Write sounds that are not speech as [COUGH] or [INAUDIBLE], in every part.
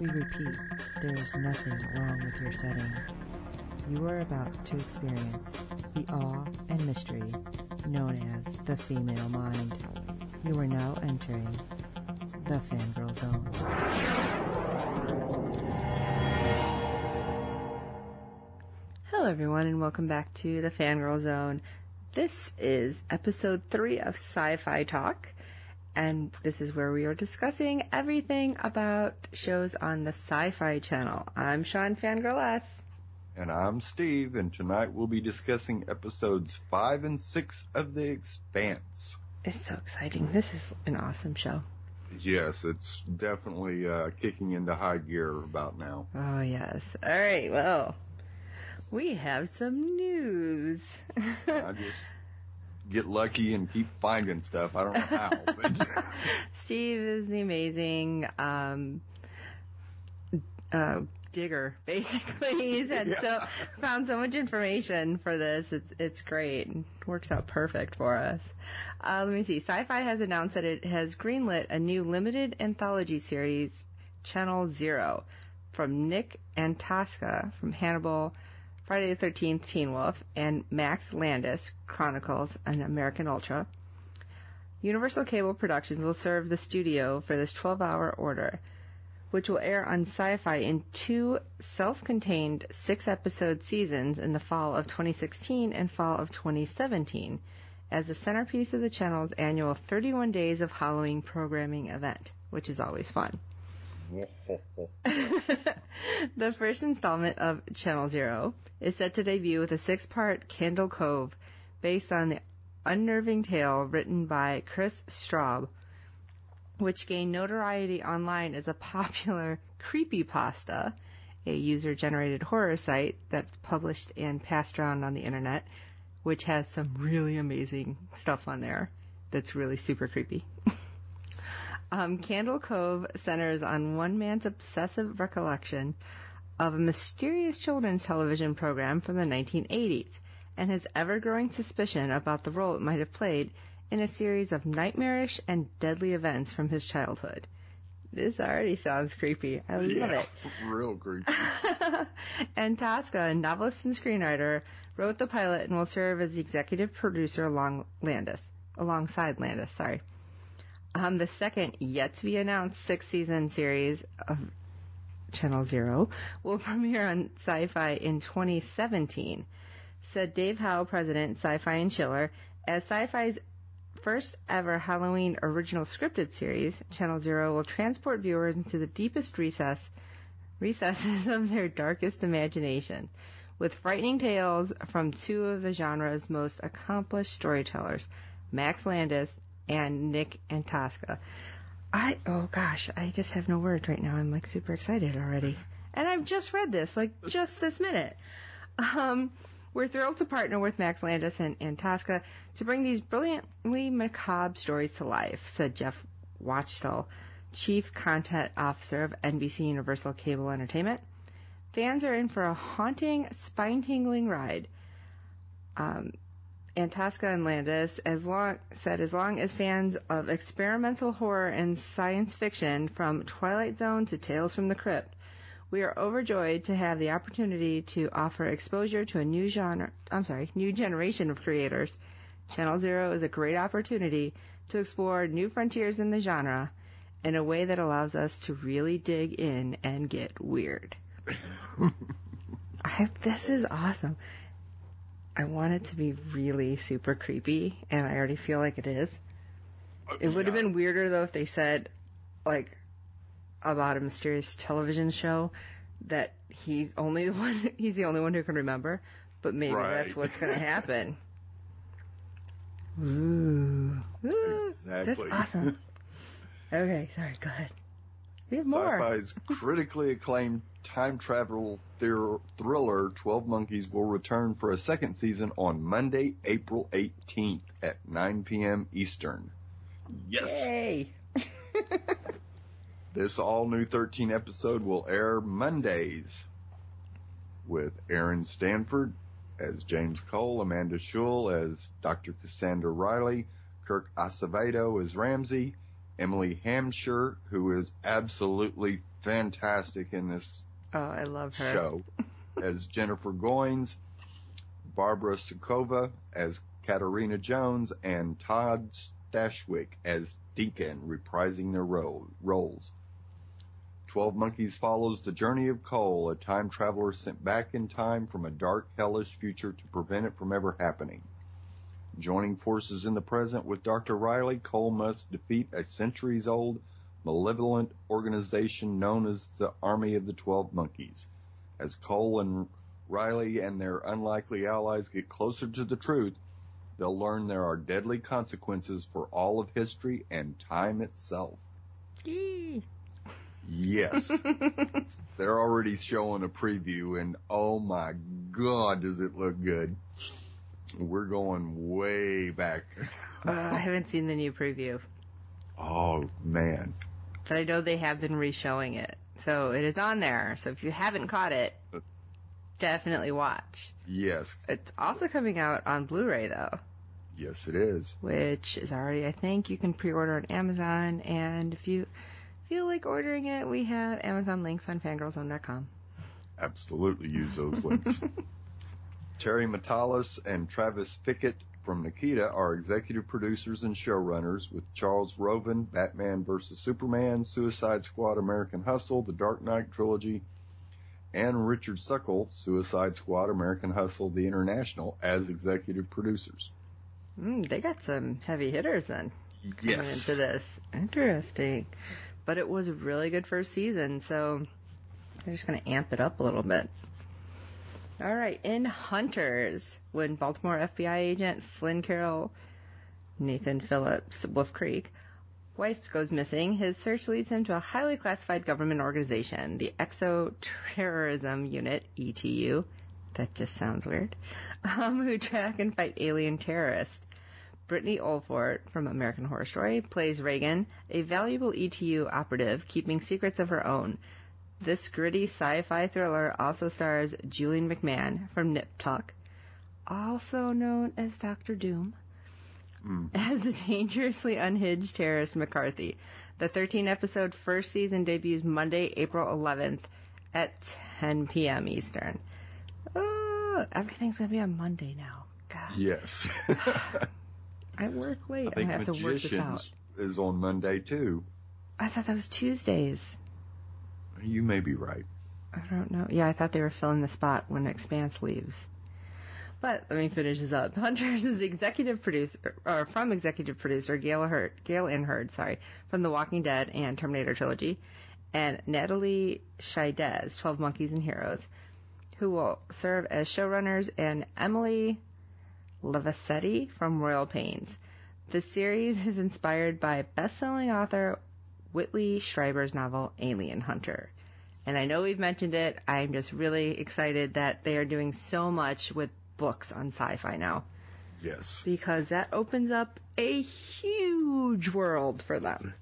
We repeat, there is nothing wrong with your settings. You are about to experience the awe and mystery known as the female mind. You are now entering the fangirl zone. Hello everyone and welcome back to the fangirl zone. This is episode three of Sci-Fi Talk and this is where we are discussing everything about shows on the Sci-Fi Channel. I'm Sean Fangirl S. And I'm Steve, and tonight we'll be discussing episodes 5 and 6 of The Expanse. It's so exciting. This is an awesome show. Yes, it's definitely uh, kicking into high gear about now. Oh, yes. All right, well, we have some news. [LAUGHS] I just get lucky and keep finding stuff. I don't know how. But. [LAUGHS] Steve is the amazing um, uh, digger, basically. [LAUGHS] He's had yeah. so found so much information for this. It's it's great. It works out perfect for us. Uh, let me see. Sci-Fi has announced that it has greenlit a new limited anthology series, Channel Zero, from Nick Antosca from Hannibal Friday the 13th, Teen Wolf, and Max Landis Chronicles an American Ultra. Universal Cable Productions will serve the studio for this 12-hour order, which will air on Sci-Fi in two self-contained six-episode seasons in the fall of 2016 and fall of 2017 as the centerpiece of the channel's annual 31 Days of Halloween programming event, which is always fun. [LAUGHS] the first installment of Channel Zero is set to debut with a six-part Candle Cove based on the unnerving tale written by Chris Straub, which gained notoriety online as a popular creepypasta, a user-generated horror site that's published and passed around on the internet, which has some really amazing stuff on there that's really super creepy. [LAUGHS] Um, Candle Cove centers on one man's obsessive recollection of a mysterious children's television program from the 1980s and his ever-growing suspicion about the role it might have played in a series of nightmarish and deadly events from his childhood. This already sounds creepy. I love yeah, it. [LAUGHS] Real creepy. [LAUGHS] Antosca, a novelist and screenwriter, wrote the pilot and will serve as the executive producer along Landis, alongside Landis, sorry. Um, the second yet to be announced six season series of Channel Zero will [LAUGHS] premiere on Sci-Fi in 2017, said Dave Howe, president, Sci-Fi and Chiller, as Sci-Fi's first ever Halloween original scripted series, Channel Zero will transport viewers into the deepest recess, recesses [LAUGHS] of their darkest imagination, with frightening tales from two of the genre's most accomplished storytellers, Max Landis and Nick Antosca. I oh gosh, I just have no words right now. I'm like super excited already. And I've just read this, like just this minute. Um, we're thrilled to partner with Max Landis and, Antosca to bring these brilliantly macabre stories to life, said Jeff Wachtel, Chief Content Officer of NBC Universal Cable Entertainment. Fans are in for a haunting, spine-tingling ride. Um, Antosca and Landis as long, said as long as fans of experimental horror and science fiction from Twilight Zone to Tales from the Crypt, we are overjoyed to have the opportunity to offer exposure to a new genre, I'm sorry, new generation of creators. Channel Zero is a great opportunity to explore new frontiers in the genre in a way that allows us to really dig in and get weird. [LAUGHS] I, this is awesome. I want it to be really super creepy, and I already feel like it is. Oh, it would have been weirder though if they said, like, about a mysterious television show that he's only the [LAUGHS] one, he's the only one who can remember. But maybe right. that's what's going [LAUGHS] to happen. Ooh, Ooh exactly. that's awesome. [LAUGHS] okay, sorry, go ahead. We have more. Sci-Fi's critically acclaimed time travel thr- thriller 12 Monkeys will return for a second season on Monday, April 18th at 9 p.m. Eastern. Yes. Yay! [LAUGHS] This all new 13 episode will air Mondays with Aaron Stanford as James Cole, Amanda Schull as Dr. Cassandra Railly, Kirk Acevedo as Ramse, Emily Hampshire, who is absolutely fantastic in this Oh, I love her. show, as Jennifer Goines, Barbara Sukowa as Katarina Jones, and Todd Stashwick as Deacon, reprising their role, roles. Twelve Monkeys follows the journey of Cole, a time traveler sent back in time from a dark, hellish future to prevent it from ever happening. Joining forces in the present with Dr. Railly, Cole must defeat a centuries old, malevolent organization known as the Army of the Twelve Monkeys. As Cole and Railly and their unlikely allies get closer to the truth, they'll learn there are deadly consequences for all of history and time itself. Yee. Yes. [LAUGHS] They're already showing a preview and oh my god does it look good. We're going way back. Uh, I haven't seen the new preview, [LAUGHS] oh man. But I know they have been re-showing it, so it is on there. So if you haven't caught it, definitely watch. Yes. It's also coming out on Blu-ray though, Yes it is. which is already I think you can pre-order on Amazon, and if you feel like ordering it, we have Amazon links on fangirlzone.com. Absolutely use those links. [LAUGHS] Terry Matalas and Travis Fickett from Nikita are executive producers and showrunners with Charles Roven, Batman vs. Superman, Suicide Squad, American Hustle, The Dark Knight trilogy, and Richard Suckle, Suicide Squad, American Hustle, The International as executive producers. Mm, they got some heavy hitters then. coming Yes. into this. Interesting. But it was a really good first season, so they're just going to amp it up a little bit. All right, in Hunters, when Baltimore FBI agent Flynn Carroll, Nathan Phillips, Wolf Creek, wife goes missing, his search leads him to a highly classified government organization, the Exoterrorism Unit, ETU. That just sounds weird. Um, who track and fight alien terrorists. Britne Oldford from American Horror Story plays Reagan, a valuable ETU operative keeping secrets of her own. This gritty sci-fi thriller also stars Julian McMahon from Nip Tuck, also known as Doctor Doom, Mm. as the dangerously unhinged terrorist McCarthy. The 13-episode first season debuts Monday, April 11th at 10 p.m. Eastern. Oh, everything's gonna be on Monday now. God, Yes. [SIGHS] I work late. I I, have to work this out. Is on Monday too. I thought that was Tuesdays. You may be right. I don't know. Yeah, I thought they were filling the spot when Expanse leaves. But let me finish this up. [LAUGHS] Hunters is executive producer, or from executive producer Gale Hurd, Gale Anne Hurd, sorry, from The Walking Dead and Terminator trilogy, and Natalie Chaidez, 12 Monkeys and Heroes, who will serve as showrunners, and Emily Levacetti from Royal Pains. The series is inspired by best-selling author Whitley Strieber's novel Alien Hunter. And I know we've mentioned it. I'm just really excited that they are doing so much with books on sci-fi now Yes. because that opens up a huge world for them.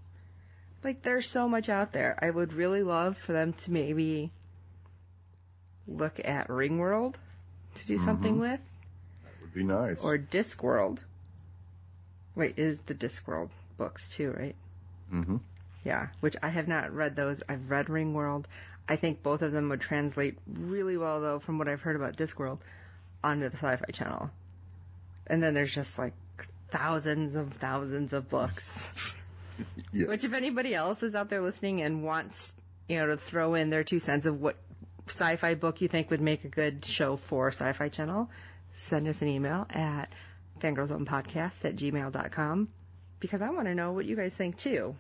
Like there's so much out there. I would really love for them to maybe look at Ringworld to do something Mhm. with That Would be nice. or Discworld. Wait, is the Discworld books too, right? Mm-hmm. Yeah, which I have not read those. I've read Ringworld. I think both of them would translate really well, though, from what I've heard about Discworld, onto the Sci-Fi Channel. And then there's just like thousands of thousands of books. [LAUGHS] Yeah. Which, if anybody else is out there listening and wants, you know, to throw in their two cents of what sci-fi book you think would make a good show for Sci-Fi Channel, send us an email at fangirlzonepodcast at gmail.com because I want to know what you guys think too.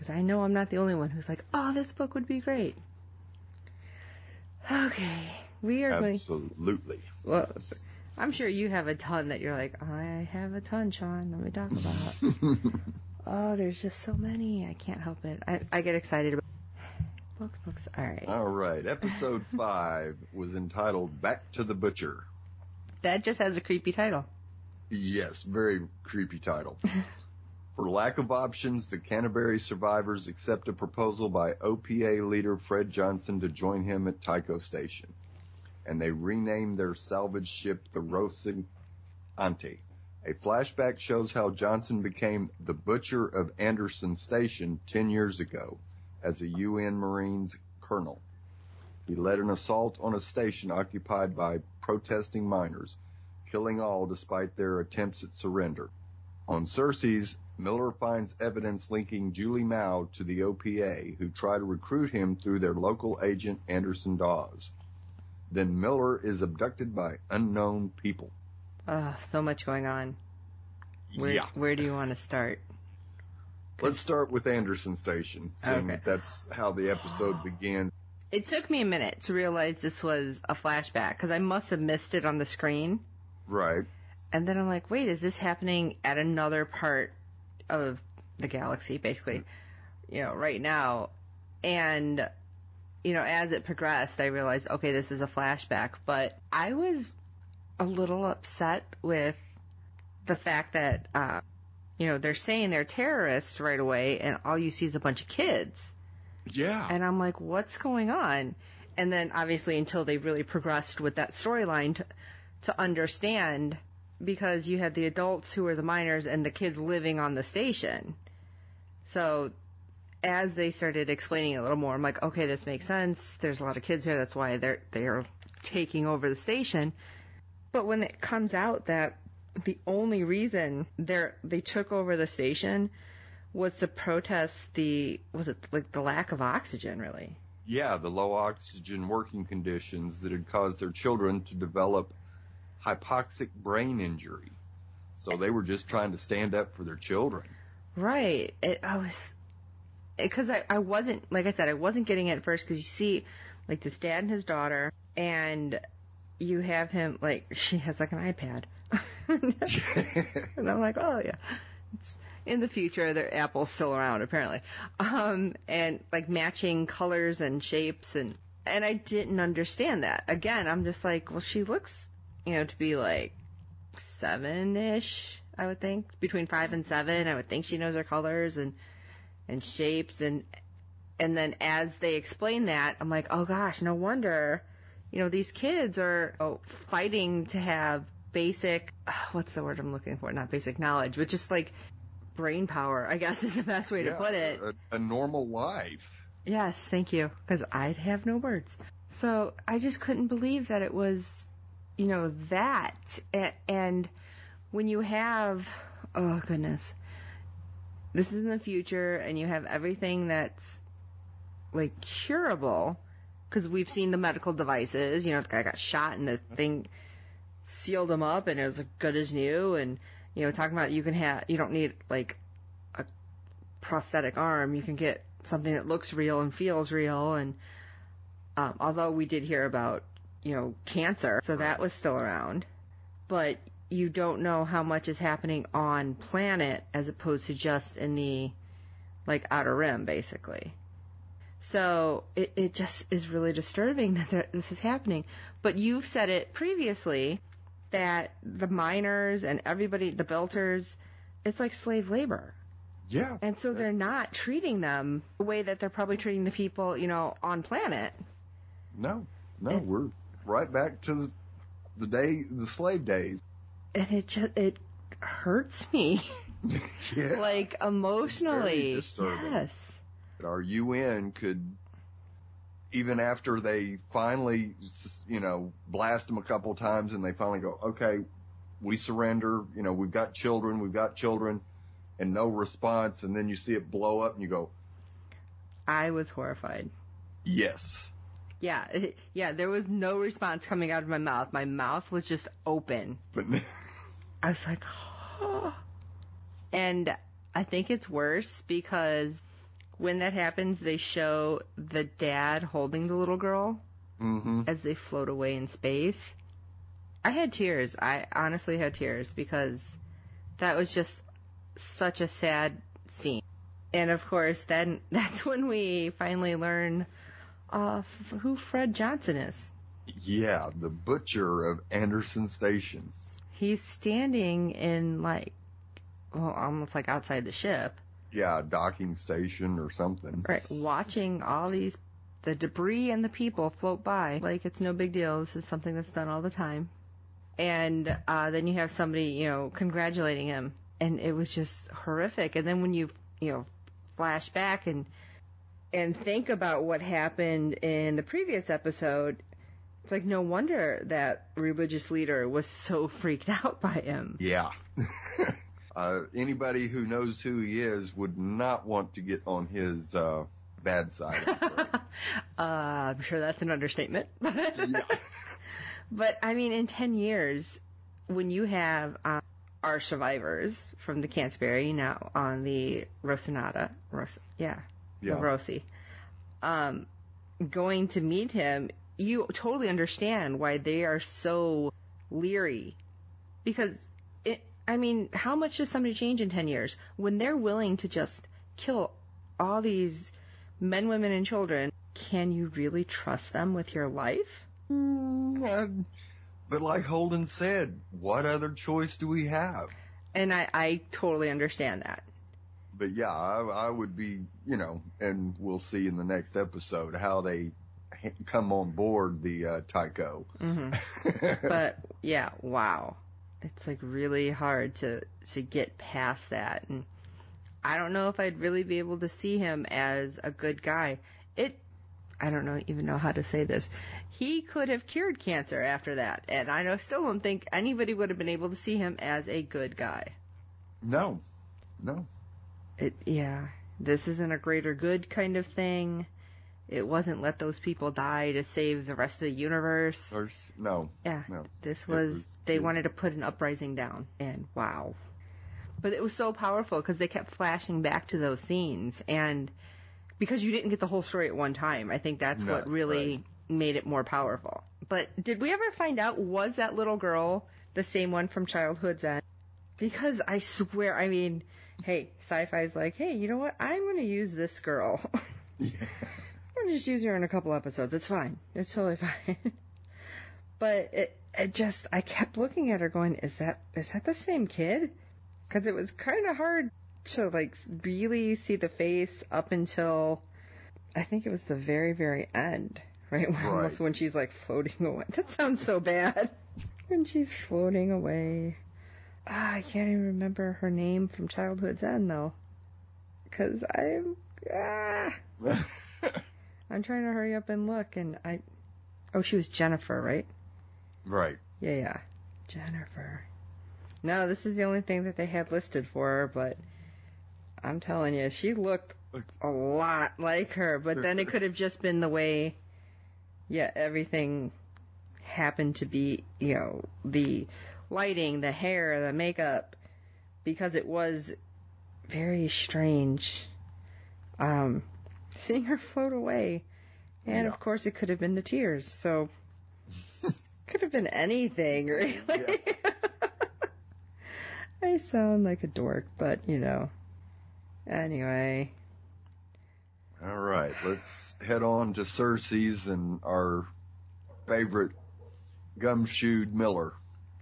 Because I know I'm not the only one who's like, oh, this book would be great. Okay, we are going. Absolutely. Well, I'm sure you have a ton that you're like, I have a ton, Sean. Let me talk about. [LAUGHS] Oh, there's just so many. I can't help it. I, I get excited about books, books. All right. All right. Episode [LAUGHS] five was entitled Back to the Butcher. That just has a creepy title. Yes, very creepy title. [LAUGHS] For lack of options, the Canterbury survivors accept a proposal by OPA leader Fred Johnson to join him at Tycho Station. And they rename their salvage ship the Rocinante. A flashback shows how Johnson became the butcher of Anderson Station 10 years ago as a UN Marines colonel. He led an assault on a station occupied by protesting miners, killing all despite their attempts at surrender. On Ceres, Miller finds evidence linking Julie Mao to the OPA, who try to recruit him through their local agent Anderson Dawes. Then Miller is abducted by unknown people. Oh, so much going on. Where, yeah. Where do you want to start? Let's start with Anderson Station, seeing Okay. that's how the episode [GASPS] begins. It took me a minute to realize this was a flashback because I must have missed it on the screen. Right. And then I'm like, wait, is this happening at another part of the galaxy, basically, you know, right now? And, you know, as it progressed, I realized, okay, this is a flashback. But I was a little upset with the fact that, uh, you know, they're saying they're terrorists right away, and all you see is a bunch of kids. Yeah. And I'm like, what's going on? And then obviously until they really progressed with that storyline to, to understand because you had the adults who were the minors and the kids living on the station. So as they started explaining a little more, I'm like, okay, this makes sense. There's a lot of kids here. That's why they're, they're taking over the station. But when it comes out that the only reason they're, they took over the station was to protest the was it like the lack of oxygen really yeah, the low oxygen working conditions that had caused their children to develop hypoxic brain injury. So they were just trying to stand up for their children. right. It, i was because I, I wasn't like i said i wasn't getting it at first because you see like this dad and his daughter and you have him like [LAUGHS] she has like an ipad. [LAUGHS] And i'm like oh yeah. It's, in the future their apple's still around apparently. Um and like matching colors and shapes and and i didn't understand that. Again i'm just like well she looks you know to be like seven-ish i would think between five and seven i would think she knows her colors and and shapes and and then as they explain that i'm like oh gosh no wonder you know these kids are oh, fighting to have basic [SIGHS] what's the word i'm looking for not basic knowledge but just like brain power i guess [LAUGHS] is the best way to put it A, a normal life. Yes, thank you. Because I'd have no words. So I just couldn't believe that it was, you know, that. And when you have, oh goodness, this is in the future and you have everything that's like curable, because we've seen the medical devices, you know, the guy got shot and the thing sealed him up and it was like good as new and, you know, talking about you can have, you don't need like a prosthetic arm, you can get something that looks real and feels real and um, although we did hear about you know cancer. So that was still around. But you don't know how much is happening on planet as opposed to just in the like outer rim basically. So it, it just is really disturbing [LAUGHS] that there, this is happening. But you've said it previously that the miners and everybody the belters it's like slave labor. Yeah. and so they're not treating them the way that they're probably treating the people, you know, on planet. No, no, And- we're right back to the, the day, the slave days. And it just, it hurts me. yeah. [LAUGHS] [LAUGHS] like emotionally. Yes. our UN could, even after they finally, you know, blast them a couple times and they finally go, okay, we surrender, you know, we've got children, we've got children, and no response, and then you see it blow up and you go, I was horrified. yes. Yeah. [LAUGHS] yeah. There was no response coming out of my mouth. My mouth was just open. But [LAUGHS] I was like, [GASPS] and I think it's worse because when that happens, they show the dad holding the little girl hmm as they float away in space. I had tears. I honestly had tears because that was just such a sad scene. and of course, then [LAUGHS] that's when we finally learn uh, f- who Fred Johnson is. Yeah, the butcher of Anderson Station. He's standing in like, well, almost like outside the ship, Yeah, docking station or something. right? Watching all these, the debris and the people float by like it's no big deal. This is something that's done all the time. And uh, then you have somebody, you know, congratulating him, and it was just horrific. And then when you, you know, flash back and and think about what happened in the previous episode, it's like no wonder that religious leader was so [LAUGHS] freaked out by him. Yeah. [LAUGHS] uh, anybody who knows who he is would not want to get on his uh, bad side. I'm [LAUGHS] uh, I'm sure that's an understatement. yeah. But I mean, in 10 years, when you have um, our survivors from the Canterbury now on the Rosinata, Ros- yeah, Yeah. Rossi, um, going to meet him, you totally understand why they are so leery. Because, it, I mean, how much does somebody change in 10 years? When they're willing to just kill all these men, women, and children, can you really trust them with your life? Mm, but like Holden said, what other choice do we have? And I, I totally understand that. But yeah, I, I would be, you know, and we'll see in the next episode how they ha- come on board the uh, Tycho. hmm [LAUGHS] But yeah, wow. It's like really hard to to get past that and I don't know if I'd really be able to see him as a good guy. It I don't know even know how to say this. He could have cured cancer after that, and I know still don't think anybody would have been able to see him as a good guy. no, no. It yeah, this isn't a greater good kind of thing. It wasn't let those people die to save the rest of the universe. There's, no, Yeah. no. This was, was- they it's- wanted to put an uprising down, and wow. But it was so powerful because they kept flashing back to those scenes, and because you didn't get the whole story at one time, I think that's No, what really right. made it more powerful. But did we ever find out was that little girl the same one from Childhood's End? Because I swear, I mean, hey, sci-fi's like, hey, you know what? I'm going to use this girl. [LAUGHS] Yeah. I'm gonna just use her in a couple episodes. It's fine. It's totally fine. [LAUGHS] but it, it just, I kept looking at her going, is that, is that the same kid? Cause it was kind of hard to like really see the face up until, I think it was the very, very end. Right? [LAUGHS] When, Right. Almost when she's like floating away. That sounds so bad. when she's floating away. Ah, I can't even remember her name from Childhood's End though. Cause I'm, ah. [LAUGHS] I'm trying to hurry up and look, and I. Oh, she was Jennifer, right? right. Yeah, yeah. Jennifer. No, this is the only thing that they had listed for her, but I'm telling you, she looked a lot like her, but then it could have just been the way, yeah, everything happened to be, you know, the lighting, the hair, the makeup, because it was very strange. Um, seeing her float away. And Yeah. of course, it could have been the tears. So, [LAUGHS] could have been anything, really. [LAUGHS] I sound like a dork, but you know. Anyway, All right, let's head on to Ceres and our favorite gumshoed Miller.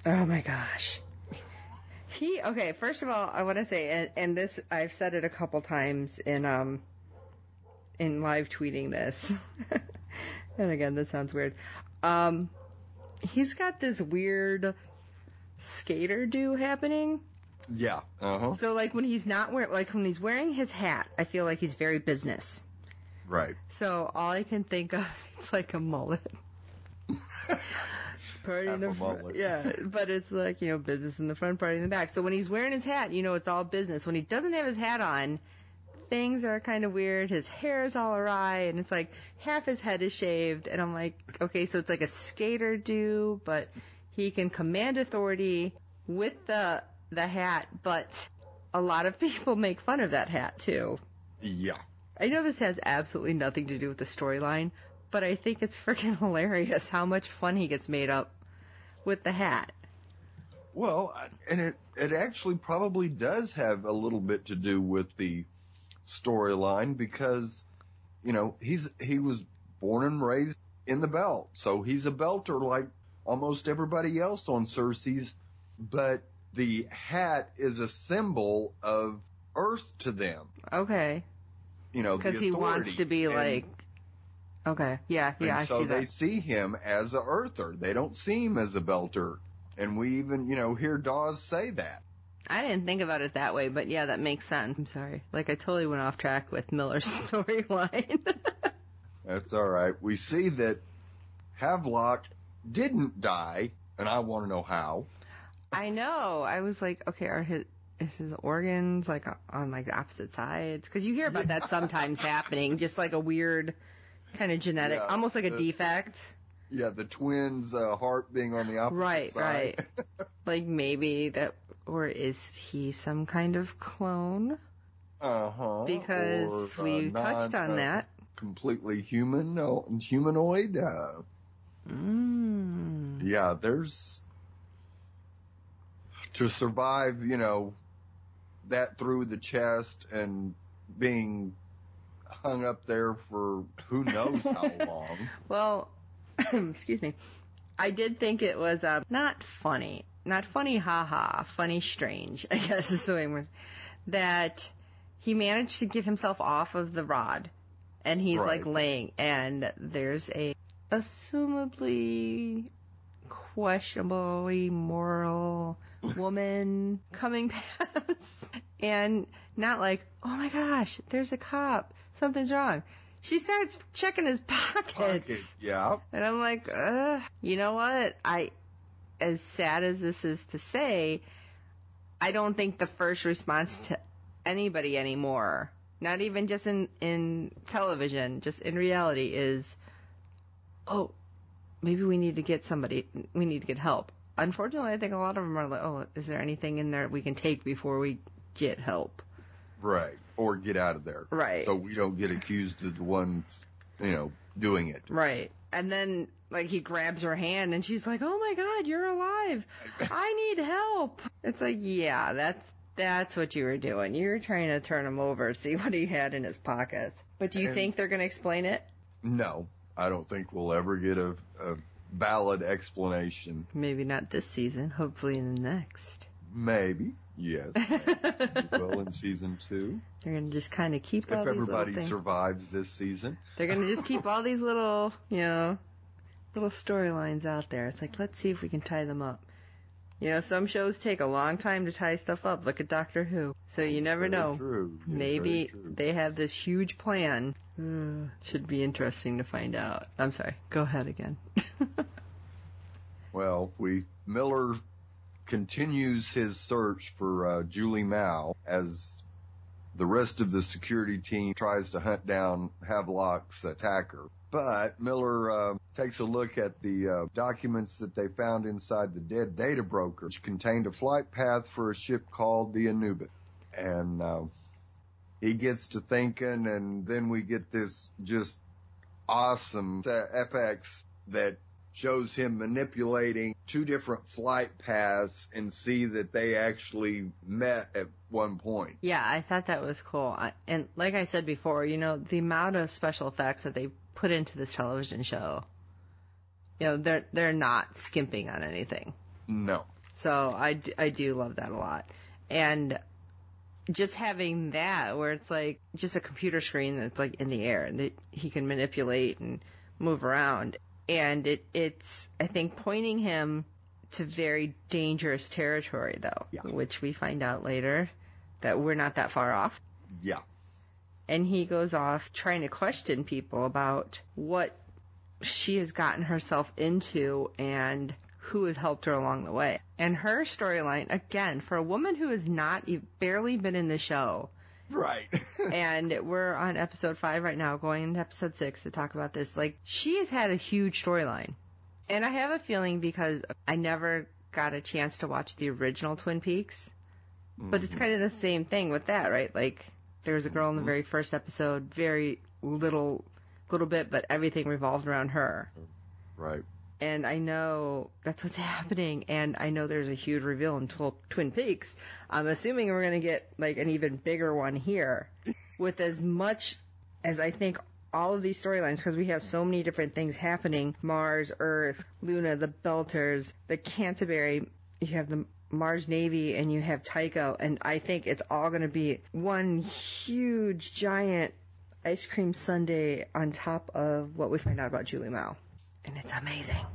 Oh my gosh. He okay. First of all, I want to say, and, and this I've said it a couple times in um in live tweeting this, [LAUGHS] and again, this sounds weird. Um, he's got this weird skater do happening. Yeah. Uh huh. So like when he's not wearing like when he's wearing his hat, I feel like he's very business. Right. So all I can think of [LAUGHS] it's like a mullet. [LAUGHS] Party in the front, yeah, but it's like you know business in the front, party in the back. So when he's wearing his hat, you know it's all business. When he doesn't have his hat on, things are kind of weird. His hair is all awry, and it's like half his head is shaved, and I'm like, okay, so it's like a skater do, but he can command authority with the the hat, but a lot of [LAUGHS] people make fun of that hat too. Yeah. I know this has absolutely nothing to do with the storyline, but I think it's [LAUGHS] freaking hilarious how much fun he gets made up with the hat. Well, and it it actually probably does have a little bit to do with the storyline because, you know, he's, he was born and raised in the belt. So he's a belter like almost everybody else on Ceres, but the hat is a symbol of Earth to them. Okay. You know, Because he wants to be And- like. Okay. Yeah. and Yeah. I so see they that. see him as a Earther. They don't see him as a belter. And we even, you know, hear Dawes say that. I didn't think about it that way, but yeah, that makes sense. I'm sorry. Like I totally went off track with Miller's [LAUGHS] storyline. That's all right. We see that Havelock didn't die, and I want to know how. I know. I was like, okay, are his is his organs like on like the opposite sides? Because you hear about that [LAUGHS] sometimes happening, just like a weird kind of genetic, Yeah, almost like a the- defect. Yeah, the twins' uh, heart being on the opposite Right, side. right. right. [LAUGHS] Like maybe that, or is he some kind of clone? Uh huh. Because we touched on that. Completely human, no, humanoid. Uh, Mm. yeah, there's to survive. You know, that through the chest and being hung up there for who knows how [LAUGHS] long. Well, [CLEARS THROAT] excuse me. I did think it was uh, not funny, not funny, haha, funny, strange. [LAUGHS] I guess is the way that he managed to get himself off of the rod, and he's like laying, and there's a assumably questionably moral [LAUGHS] woman coming past, and not like, oh my gosh, there's a cop, something's wrong. She starts checking his [LAUGHS] pockets. Pocket, yeah. And I'm like, uh, you know what? I, as sad as this is to say, I don't think the first response to anybody anymore, not even just in, in television, just in reality is, oh, maybe we need to get somebody, we need to get help. Unfortunately, I think a lot of them are like, oh, is there anything in there we can take before we get help? Right. Or get out of there. Right. So we don't get accused of the ones, you know, doing it. Right. And then, like, he grabs her hand and she's like, oh my god, you're alive. [LAUGHS] I need help. It's like, yeah, that's, that's what you were doing. You were trying to turn him over, see what he had in his pockets. But do you And- think they're going to explain it? No, I don't think we'll ever get a, a valid explanation. Maybe not this season, hopefully in the next. Maybe. Yes. [LAUGHS] well in season two. They're going to just kind of keep If everybody survives this season. They're going to just keep all these little, [LAUGHS] you know, little storylines out there. It's like, let's see if we can tie them up. You know, some shows take a long time to tie stuff up. Look at Doctor Who. So you never Very know. True. Yeah, Maybe they have this huge plan. Uh, should be interesting to find out. I'm sorry. Go ahead again. [LAUGHS] Well, we Miller continues his search for uh, Julie Mao as the rest of the security team tries to hunt down Havelock's attacker. But Miller uh, takes a look at the uh, documents that they found inside the dead data broker, which contained a flight path for a ship called the Anubis. And uh, he gets to thinking, and then we get this just awesome FX that shows him manipulating two different flight paths and see that they actually met at one point. Yeah, I thought that was cool. And like I said before, you know, the amount of special effects that they put into this television show, you know, they're they're not skimping on anything. No. So I, I do love that a lot. And just having that where it's like just a computer screen that's like in the air and that he can manipulate and move around. And it, it's, I think pointing him to very dangerous territory though, Yeah. which we find out later that we're not that far off. Yeah. And he goes off trying to question people about what she has gotten herself into and who has helped her along the way. And her storyline, again, for a woman who has not barely been in the show, Right. [LAUGHS] and we're on episode five right now, going into episode six to talk about this. Like, she has had a huge storyline. And I have a feeling because I never got a chance to watch the original Twin Peaks, but it's mm-hmm. kind of the same thing with that, right? Like, there's a girl in the mm-hmm. very first episode, very little, little bit, but everything revolved around her. right. And I know that's what's [LAUGHS] happening, and I know there's a huge reveal in Tw- Twin Peaks. I'm assuming we're gonna get like an even bigger one here. [LAUGHS] with as much as I think all of these storylines because we have so many different things happening Mars, Earth, Luna, the Belters, the Canterbury, you have the Mars Navy, and you have Tycho, and I think it's all going to be one huge, giant ice cream sundae on top of what we find out about Julie Mao. And it's amazing.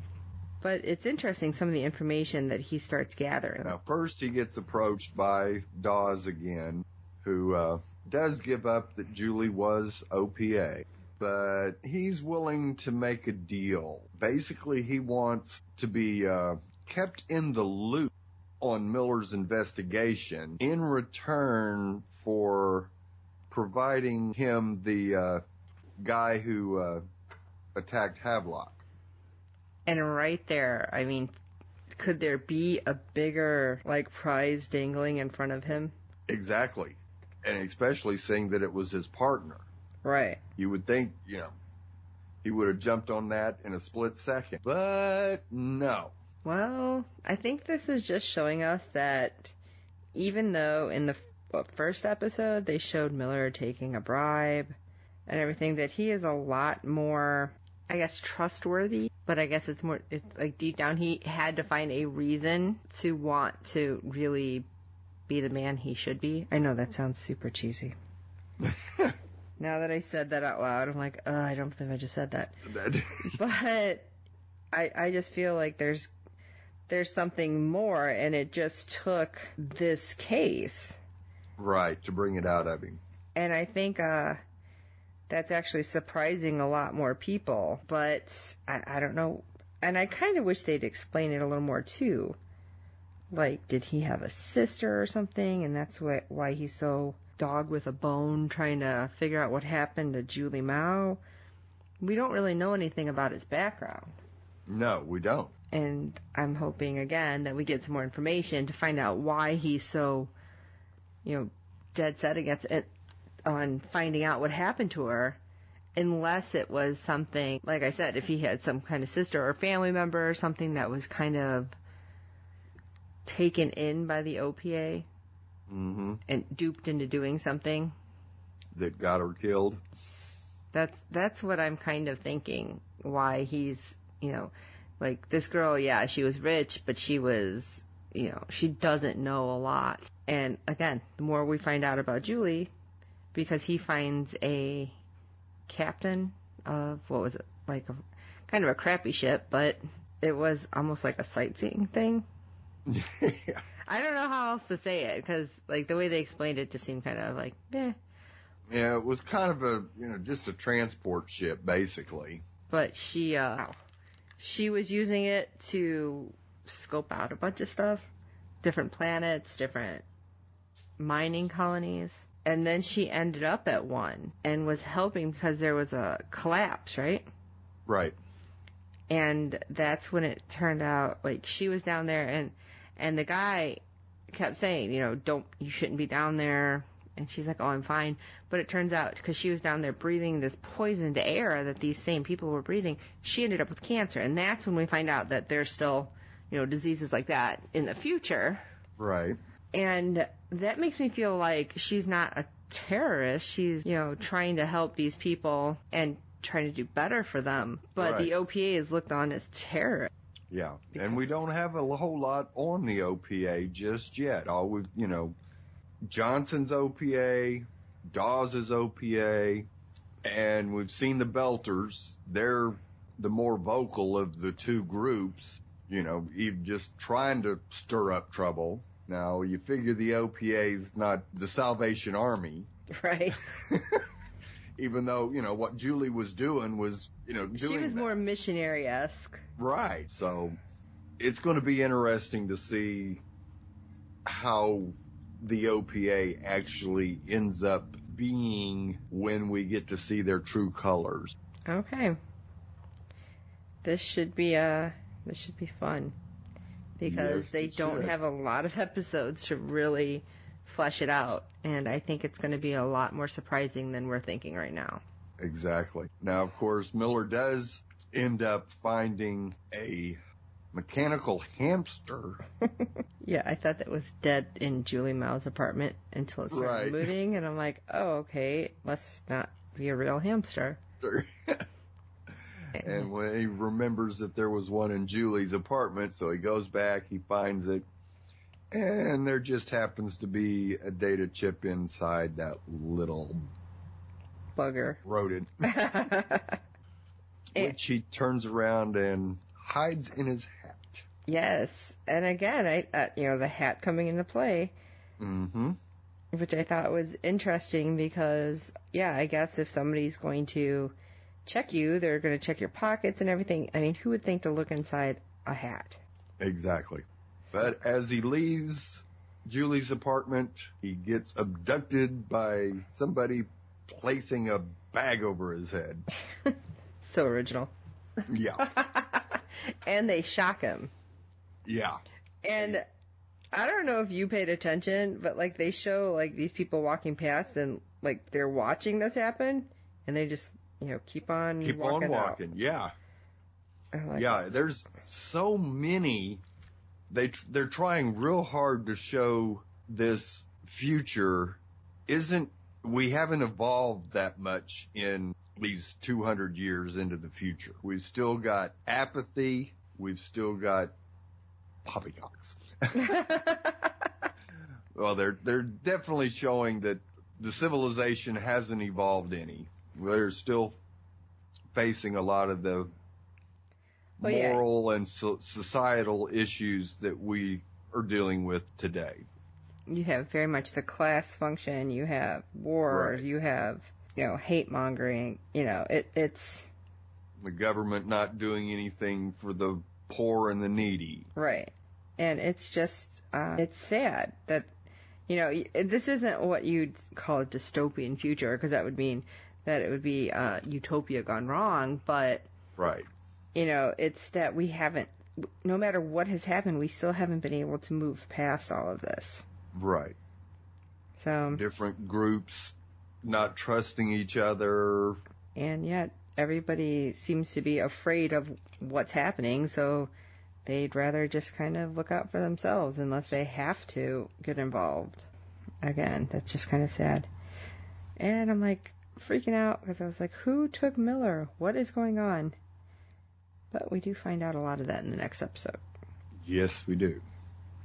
But it's interesting some of the information that he starts gathering. Now, first he gets approached by Dawes again, who uh, does give up that Julie was OPA but he's willing to make a deal. Basically, he wants to be uh, kept in the loop on Miller's investigation in return for providing him the uh, guy who uh, attacked Havelock. And right there, I mean, could there be a bigger like prize dangling in front of him? Exactly, and especially seeing that it was his partner. Right. You would think, you know, he would have jumped on that in a split second. But no. Well, I think this is just showing us that even though in the first episode they showed Miller taking a bribe and everything, that he is a lot more, I guess, trustworthy. But I guess it's more, it's like deep down he had to find a reason to want to really be the man he should be. I know that sounds super cheesy. [LAUGHS] Now that I said that out loud, I'm like, oh, I don't think I just said that. [LAUGHS] but I I just feel like there's there's something more, and it just took this case, right, to bring it out of him. And I think uh, that's actually surprising a lot more people. But I, I don't know, and I kind of wish they'd explain it a little more too. Like, did he have a sister or something, and that's what why he's so dog with a bone trying to figure out what happened to Julie Mao. We don't really know anything about his background. No, we don't. And I'm hoping again that we get some more information to find out why he's so, you know, dead set against it on finding out what happened to her. Unless it was something, like I said, if he had some kind of sister or family member or something that was kind of taken in by the OPA mm-hmm. and duped into doing something that got her killed. That's that's what I'm kind of thinking. Why he's you know like this girl, yeah, she was rich, but she was you know she doesn't know a lot. And again, the more we find out about Julie, because he finds a captain of what was it like a kind of a crappy ship, but it was almost like a sightseeing thing. yeah. [LAUGHS] I don't know how else to say it because like the way they explained it just seemed kind of like eh. Yeah, it was kind of a you know just a transport ship basically. But she uh she was using it to scope out a bunch of stuff, different planets, different mining colonies. And then she ended up at one and was helping because there was a collapse, right? Right. And that's when it turned out like she was down there and and the guy kept saying, you know, don't, you shouldn't be down there. And she's like, oh, I'm fine. But it turns out, because she was down there breathing this poisoned air that these same people were breathing, she ended up with cancer. And that's when we find out that there's still, you know, diseases like that in the future. Right. And that makes me feel like she's not a terrorist. She's, you know, trying to help these people and trying to do better for them. But right. the OPA is looked on as terror. Yeah, and we don't have a whole lot on the OPA just yet. All we, you know, Johnson's OPA, Dawes's OPA, and we've seen the Belters. They're the more vocal of the two groups. You know, even just trying to stir up trouble. Now you figure the OPA is not the Salvation Army, right? [LAUGHS] even though you know what Julie was doing was you know she was that. more missionary esque. Right. So it's going to be interesting to see how the OPA actually ends up being when we get to see their true colors. Okay. This should be uh this should be fun because yes, they don't should. have a lot of [LAUGHS] episodes to really flesh it out and I think it's going to be a lot more surprising than we're thinking right now. Exactly. Now of course Miller does end up finding a mechanical hamster. [LAUGHS] Yeah, I thought that was dead in Julie Mao's apartment until it started Right. moving, and I'm like, oh, okay, must not be a real hamster. [LAUGHS] and when he remembers that there was one in Julie's apartment, so he goes back, he finds it, and there just happens to be a data chip inside that little Bugger. rodent, [LAUGHS] And- which he turns around and hides in his hat. yes, and again, I uh, you know the hat coming into play, Mm-hmm. which I thought was interesting because yeah, I guess if somebody's going to check you, they're going to check your pockets and everything. I mean, who would think to look inside a hat? Exactly. But as he leaves Julie's apartment, he gets abducted by somebody placing a bag over his head. [LAUGHS] So original. Yeah. [LAUGHS] and they shock him. Yeah. And I don't know if you paid attention, but like they show like these people walking past and like they're watching this happen and they just, you know, keep on Keep walking on out. walking. Yeah. Like, yeah. There's so many. They tr- they're trying real hard to show this future isn't. We haven't evolved that much in these 200 years into the future. We've still got apathy. We've still got poppycocks. [LAUGHS] Well, they're they're definitely showing that the civilization hasn't evolved any. They're still facing a lot of the Well, yeah. moral and so- societal issues that we are dealing with today. you have very much the class function, you have war, Right. you have, you know, hate mongering, you know, it, it's, The government not doing anything for the poor and the needy. Right. And it's just, uh, it's sad that, you know, this isn't what you'd call a dystopian future, because that would mean that it would be uh, utopia gone wrong, but, Right. you know, it's that we haven't, no matter what has happened, we still haven't been able to move past all of this. Right. So, Different groups not trusting each other. and yet everybody seems to be afraid of what's happening, so they'd rather just kind of look out for themselves unless they have to get involved. Again, that's just kind of sad. And I'm like freaking out because I was like, who took Miller? What is going on? But we do find out a lot of that in the next episode. Yes, we do.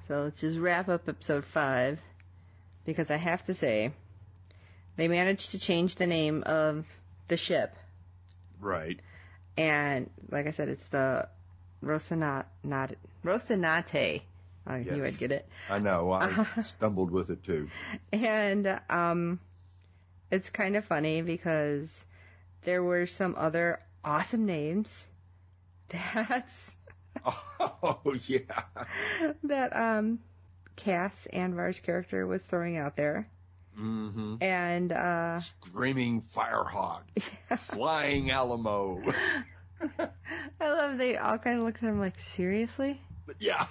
So let's just wrap up episode five because I have to say they managed to change the name of the ship Right. and like I said, it's the Rosanat, not Rosanate. I knew Yes. I'd get it. I know. I [LAUGHS] stumbled with it too. And um, it's kind of funny because there were some other awesome names [LAUGHS] that's Oh yeah. that um Cas Anvar's character was throwing out there. Mm-hmm. And uh Screaming Firehawk, [LAUGHS] Flying Alamo. [LAUGHS] I love they all kind of looked at him like, seriously? yeah,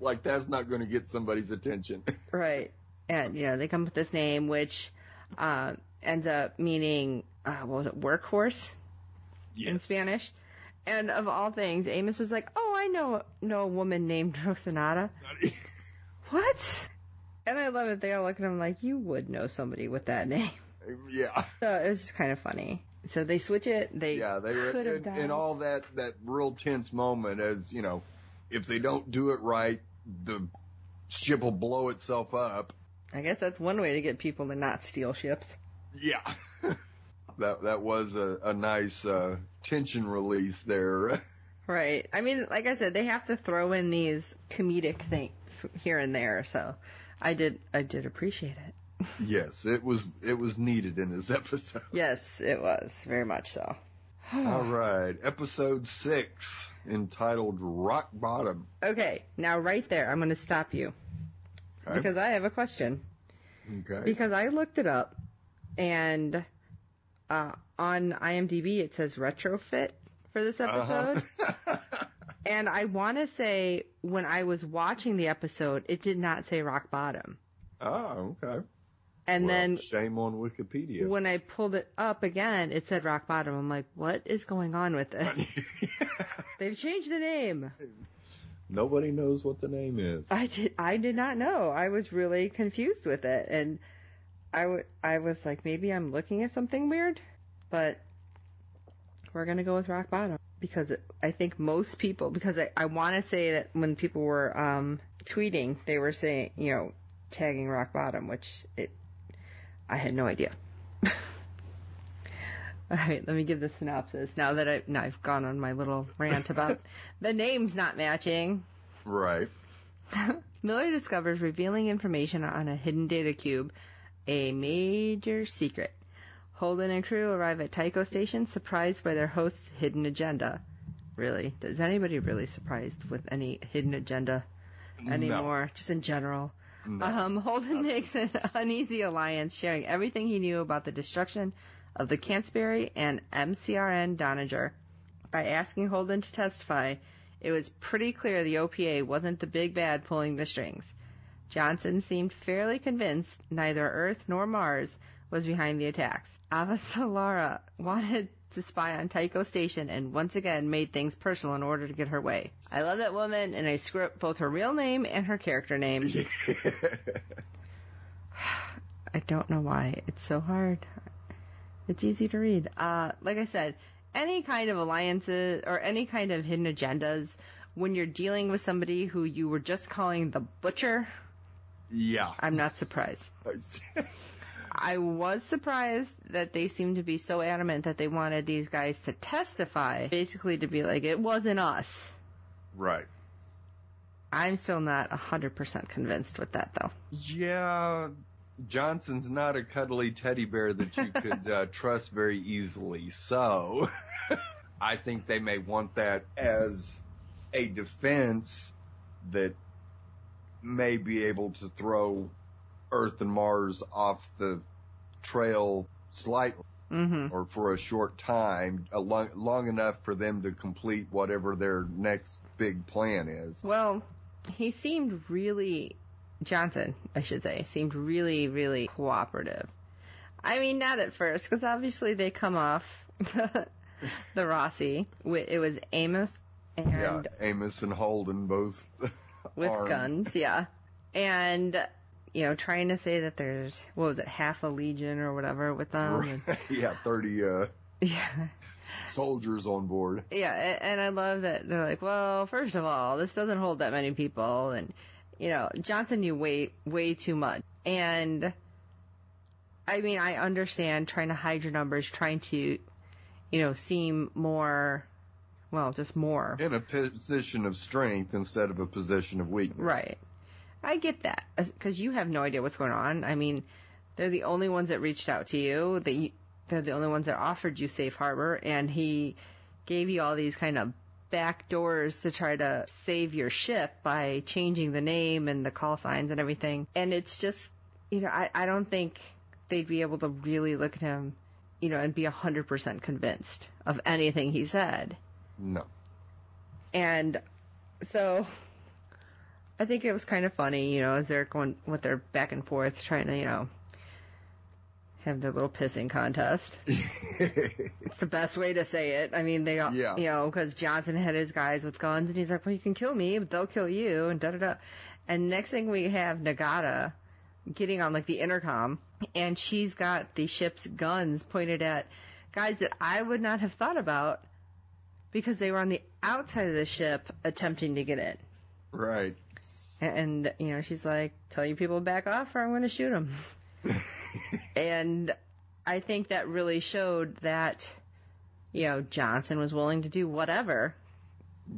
like that's not going to get somebody's attention. Right. And, you know, they come up with this name, which uh, ends up meaning, uh, what was it, workhorse in Spanish. And of all things, Amos was like, oh, I know, know a woman named [LAUGHS] Rosanata. [LAUGHS] What? And I love it. They all look at him like, you would know somebody with that name. [LAUGHS] yeah, So it was just kind of funny. So they switch it. They yeah. They were in, in all that that real tense moment. As you know, if they don't do it right, the ship will blow itself up. I guess that's one way to get people to not steal ships. Yeah. [LAUGHS] That that was a, a nice uh, tension release there. [LAUGHS] Right. I mean, like I said, they have to throw in these comedic things here and there. So I did, I did appreciate it. [LAUGHS] yes, it was it was needed in this episode. Yes, it was very much so. [SIGHS] All right, episode six, entitled "Rock Bottom." Okay, now right there, I'm going to stop you Okay. because I have a question. okay. Because I looked it up, and uh, on IMDb it says retrofit for this episode, Uh-huh. [LAUGHS] and I want to say when I was watching the episode, it did not say rock bottom, oh, okay. and Well, then shame on Wikipedia. when I pulled it up again, it said rock bottom. I'm like, what is going on with this? [LAUGHS] They've changed the name. [LAUGHS] Nobody knows what the name is. I did. I did not know. I was really confused with it, and I, w- I was like, maybe I'm looking at something weird, but we're gonna go with rock bottom because I think most people because I, I want to say that when people were um, tweeting, they were saying you know tagging rock bottom, which it I had no idea. [LAUGHS] All right, let me give the synopsis. Now that I, now I've gone on my little rant [LAUGHS] about the names not matching. Right. [LAUGHS] Miller discovers revealing information on a hidden data cube, a major secret. Holden and crew arrive at Tycho Station surprised by their host's hidden agenda. Really? Is anybody really surprised with any hidden agenda anymore? Just in general. No. Um, Holden makes an uneasy alliance, sharing everything he knew about the destruction of the Canterbury and MCRN Donager. By asking Holden to testify, it was pretty clear the OPA wasn't the big bad pulling the strings. Johnson seemed fairly convinced neither Earth nor Mars was behind the attacks. Avasarala wanted to spy on Tycho Station and once again made things personal in order to get her way. I love that woman and I screw up both her real name and her character name. [LAUGHS] [SIGHS] I don't know why. It's so hard. It's easy to read. Uh, like I said, any kind of alliances or any kind of hidden agendas, when you're dealing with somebody who you were just calling the butcher, yeah. I'm not surprised. [LAUGHS] I was surprised that they seemed to be so adamant that they wanted these guys to testify, basically to be like, it wasn't us. right. I'm still not 100% convinced with that though. Yeah. Johnson's not a cuddly teddy bear that you could uh, [LAUGHS] trust very easily. So [LAUGHS] I think they may want that as a defense that may be able to throw Earth and Mars off the trail slightly hmm or for a short time, a long, long enough for them to complete whatever their next big plan is. Well, he seemed really, Johnson, I should say, seemed really, really cooperative. I mean, not at first, because obviously they come off [LAUGHS] the Roci. It was Amos and yeah, Amos and Holden both [LAUGHS] with armed. guns, yeah. And, you know, trying to say that there's, what was it, half a legion or whatever with them. [LAUGHS] yeah, 30 uh, yeah. soldiers on board. Yeah, and I love that they're like, well, first of all, this doesn't hold that many people, and you know, Johnson knew way way too much, and I mean, I understand trying to hide your numbers, trying to, you know, seem more, well, just more In a position of strength instead of a position of weakness. right. I get that because you have no idea what's going on. I mean, they're the only ones that reached out to you. That you, they're the only ones that offered you safe harbor, and he gave you all these kind of back doors to try to save your ship by changing the name and the call signs and everything. And it's just, you know, I, I don't think they'd be able to really look at him, you know, and be a hundred percent convinced of anything he said. No. And so I think it was kind of funny, you know, as they're going with their back and forth trying to, you know, have their little pissing contest. [LAUGHS] It's the best way to say it. I mean, they, all Yeah. you know, because Johnson had his guys with guns, and he's like, "Well, you can kill me, but they'll kill you," and da da da. And next thing we have Nagata getting on like the intercom, and she's got the ship's guns pointed at guys that I would not have thought about because they were on the outside of the ship attempting to get in. right. And, you know, she's like, tell you people to back off or I'm going to shoot them. [LAUGHS] and I think that really showed that, you know, Johnson was willing to do whatever.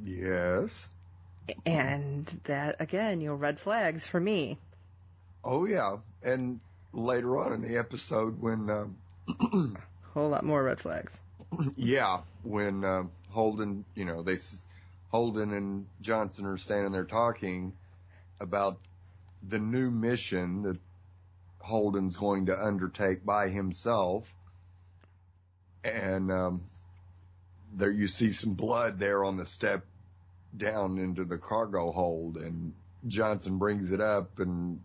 Yes. And that, again, you know, red flags for me. Oh yeah. And later on in the episode when, um, [CLEARS THROAT] Whole lot more red flags. [CLEARS THROAT] yeah, when um Holden, you know, they Holden and Johnson are standing there talking about the new mission that Holden's going to undertake by himself, and um, there you see some blood there on the step down into the cargo hold, and Johnson brings it up, and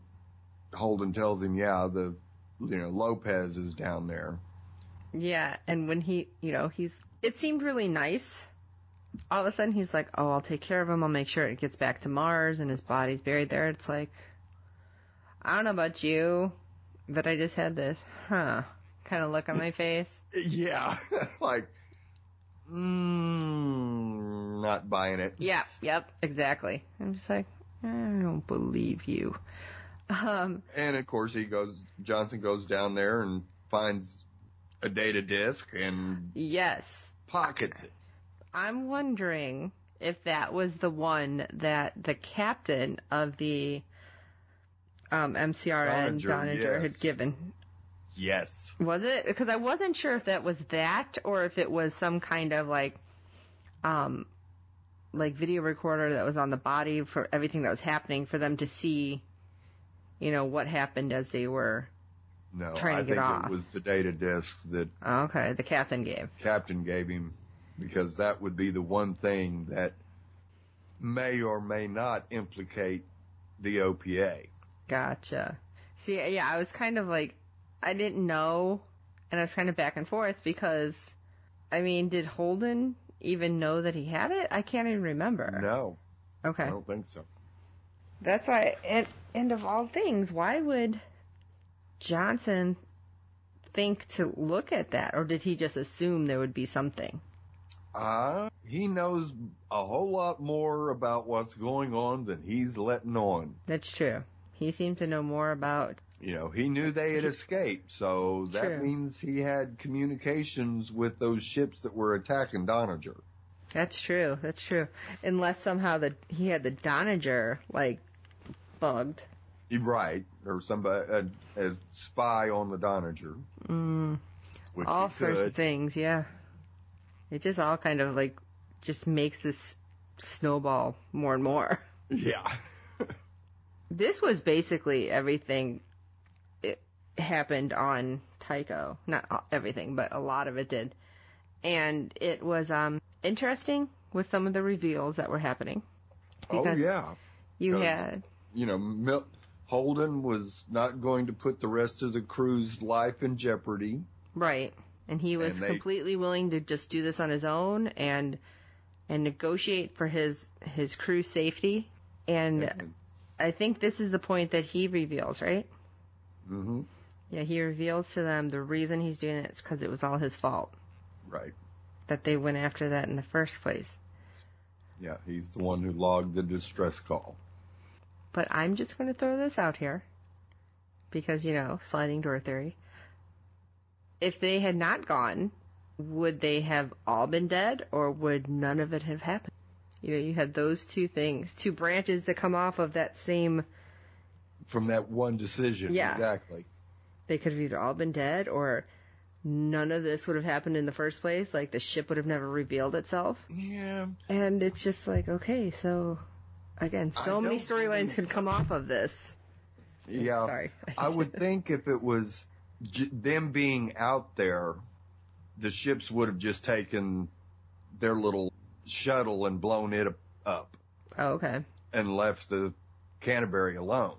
Holden tells him, "Yeah, the you know Lopez is down there." Yeah. And when he, you know, he's, it seemed really nice all of a sudden he's like, "Oh, I'll take care of him. I'll make sure it gets back to Mars and his body's buried there." It's like, I don't know about you, but I just had this, huh, kind of look on my face. Yeah, [LAUGHS] like, mm, not buying it. Yeah, yep, exactly. I'm just like, I don't believe you. Um, And of course, he goes. Johnson goes down there and finds a data disk and yes, pockets it. I'm wondering if that was the one that the captain of the um, MCRN Donager, Donager yes. had given. Yes. Was it? Because I wasn't sure if that was that or if it was some kind of like, um, like video recorder that was on the body for everything that was happening for them to see, you know, what happened as they were. No, Trying I to get think off. it was the data disk that Oh, okay, the captain gave. Captain gave him because that would be the one thing that may or may not implicate the OPA. Gotcha. See, yeah, I was kind of like, I didn't know, and I was kind of back and forth because, I mean, did Holden even know that he had it? I can't even remember. No, Okay. I don't think so. That's why, and, and of all things, why would Johnson think to look at that, or did he just assume there would be something? Uh, he knows a whole lot more about what's going on than he's letting on. That's true. He seemed to know more about. You know, he knew they had escaped, so that True. means he had communications with those ships that were attacking Donager. That's true. That's true. Unless somehow the he had the Donager like bugged. Right, or somebody, a, a spy on the Donager. Mm. Which all sorts of things, yeah. It just all kind of like just makes this snowball more and more. Yeah. [LAUGHS] This was basically everything it happened on Tycho. Not everything, but a lot of it did. And it was um interesting with some of the reveals that were happening. oh yeah. You had You know, Mil- Holden was not going to put the rest of the crew's life in jeopardy. Right. And he was And they- completely willing to just do this on his own and and negotiate for his his crew safety. And And- I think this is the point that he reveals, right? Mm-hmm. Yeah, he reveals to them the reason he's doing it is because it was all his fault Right. that they went after that in the first place. Yeah, he's the one who logged the distress call. But I'm just going to throw this out here because, you know, sliding door theory. If they had not gone, would they have all been dead or would none of it have happened? You know, you had those two things, two branches that come off of that same, From that one decision. Yeah. Exactly. they could have either all been dead or none of this would have happened in the first place. Like the ship would have never revealed itself. Yeah. And it's just like, okay, so again, I so many storylines can come off of this. Yeah. Sorry. [LAUGHS] I would think if it was j- them being out there, the ships would have just taken their little shuttle and blown it up Oh, okay. and left the Canterbury alone.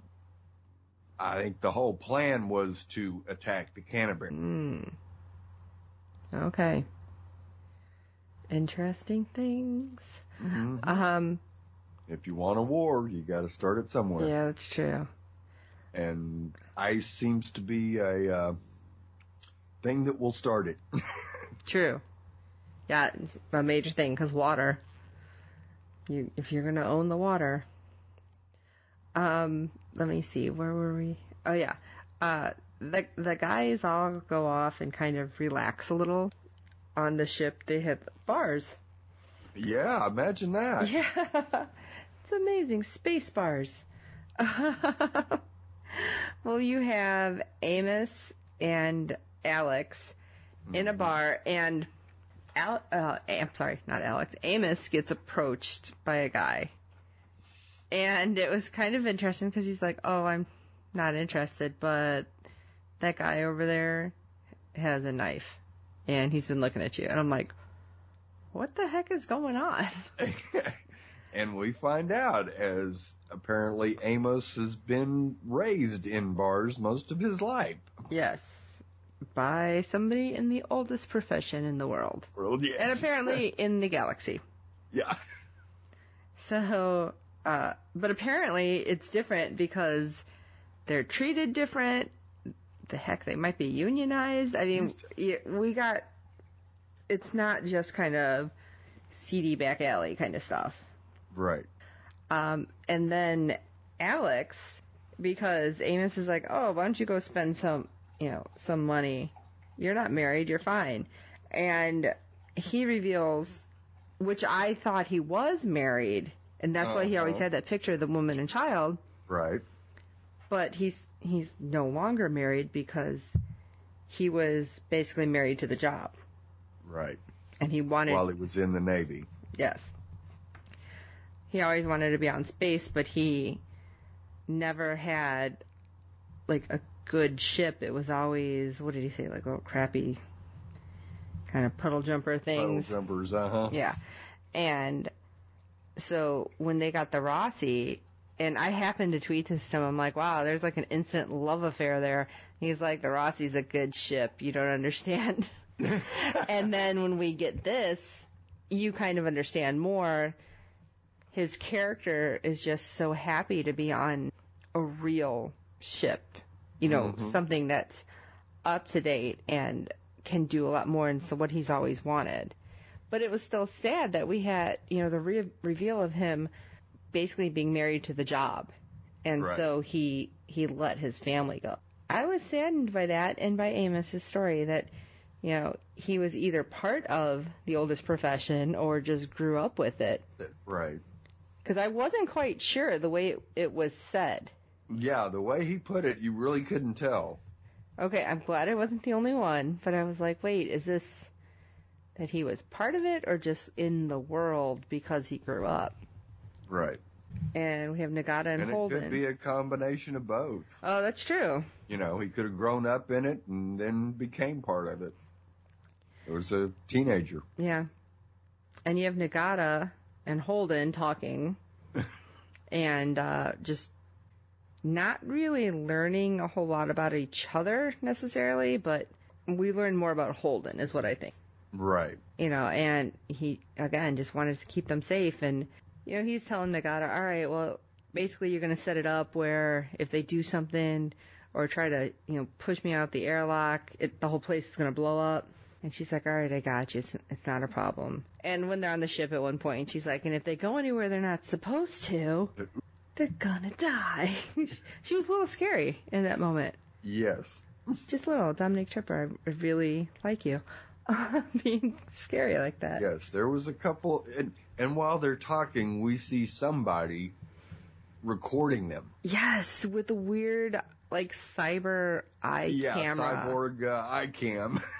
I think the whole plan was to attack the Canterbury. Mm. Okay. Interesting things. Mhm. Um, If you want a war, you got to start it somewhere. yeah, that's true. And ice seems to be a uh, thing that will start it. [LAUGHS] True. Yeah, it's a major thing because water. You, if you're gonna own the water. Um, let me see. Where were we? Oh yeah. Uh, the the guys all go off and kind of relax a little on the ship. They had bars. yeah, imagine that. [LAUGHS] Yeah, it's amazing. Space bars. [LAUGHS] well, you have Amos and Alex in a bar, and Al- uh, I'm sorry, not Alex. Amos gets approached by a guy, and it was kind of interesting because he's like, "Oh, I'm not interested, but that guy over there has a knife, and he's been looking at you," and I'm like. What the heck is going on? [LAUGHS] and we find out as apparently Amos has been raised in bars most of his life. Yes. By somebody in the oldest profession in the world. Well, yes. And apparently [LAUGHS] in the galaxy. Yeah. So, uh, but apparently it's different because they're treated different. The heck, they might be unionized. I mean, we got, it's not just kind of seedy back alley kind of stuff. Right. Um, and then Alex, because Amos is like, oh, why don't you go spend some, you know, some money? You're not married, you're fine. And he reveals, which I thought he was married, and that's why he always Uh-huh. had that picture of the woman and child, Right. but he's, he's no longer married because he was basically married to the job. Right. And he wanted While he was in the Navy. Yes. He always wanted to be on space, but he never had like a good ship. It was always what did he say, like little crappy kind of puddle jumper things. Puddle jumpers, uh huh. Yeah. And so when they got the Roci, and I happened to tweet this to him, I'm like, wow, there's like an instant love affair there. He's like, the Roci's a good ship. You don't understand. [LAUGHS] and then when we get this, you kind of understand more. His character is just so happy to be on a real ship, you know, Mhm. something that's up to date and can do a lot more and so what he's always wanted. But it was still sad that we had, you know, the re- reveal of him basically being married to the job. And Right. so he he let his family go. I was saddened by that and by Amos's story that you know, he was either part of the oldest profession or just grew up with it. Right. Because I wasn't quite sure the way it, it was said. Yeah, the way he put it, you really couldn't tell. Okay, I'm glad I wasn't the only one, but I was like, wait, is this that he was part of it or just in the world because he grew up? Right. And we have Nagata and, And it Holden. could be a combination of both. oh, that's true. You know, he could have grown up in it and then became part of it. It was a teenager. Yeah. And you have Nagata and Holden talking [LAUGHS] and uh, just not really learning a whole lot about each other necessarily, but we learn more about Holden, is what I think. Right. You know, and he, again, just wanted to keep them safe. And, you know, he's telling Nagata, all right, well, basically you're going to set it up where if they do something or try to, you know, push me out the airlock, it, the whole place is going to blow up. And she's like, all right, I got you. It's, it's not a problem. And when they're on the ship at one point, she's like, and if they go anywhere they're not supposed to, they're gonna die. [LAUGHS] she was a little scary in that moment. Yes. Just a little. Dominique Tipper, I really like you. [LAUGHS] Being scary like that. Yes. There was a couple, and, and while they're talking, we see somebody recording them. Yes, with a weird, like, cyber eye yeah, camera. cyborg uh, eye cam. [LAUGHS]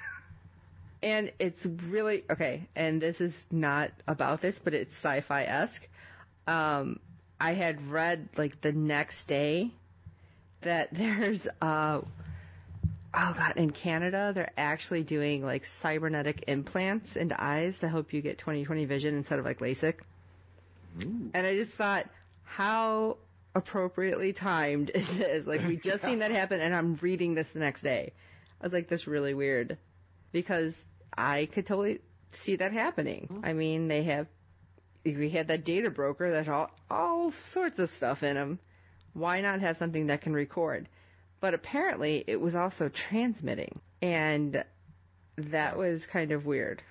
And it's really, okay, and this is not about this, but it's sci-fi esque. Um, I had read, like, the next day that [LAUGHS] there's, uh, oh god, in Canada, they're actually doing, like, cybernetic implants into eyes to help you get 20/20 vision instead of, like, LASIK. Ooh. And I just thought, how appropriately timed [LAUGHS] is this? Like, we just seen that [LAUGHS] happen, and I'm reading this the next day. I was like, that's really weird. Because I could totally see that happening. I mean, they have, we had that data broker that all, all sorts of stuff in them. Why not have something that can record? But apparently, it was also transmitting. And that was kind of weird.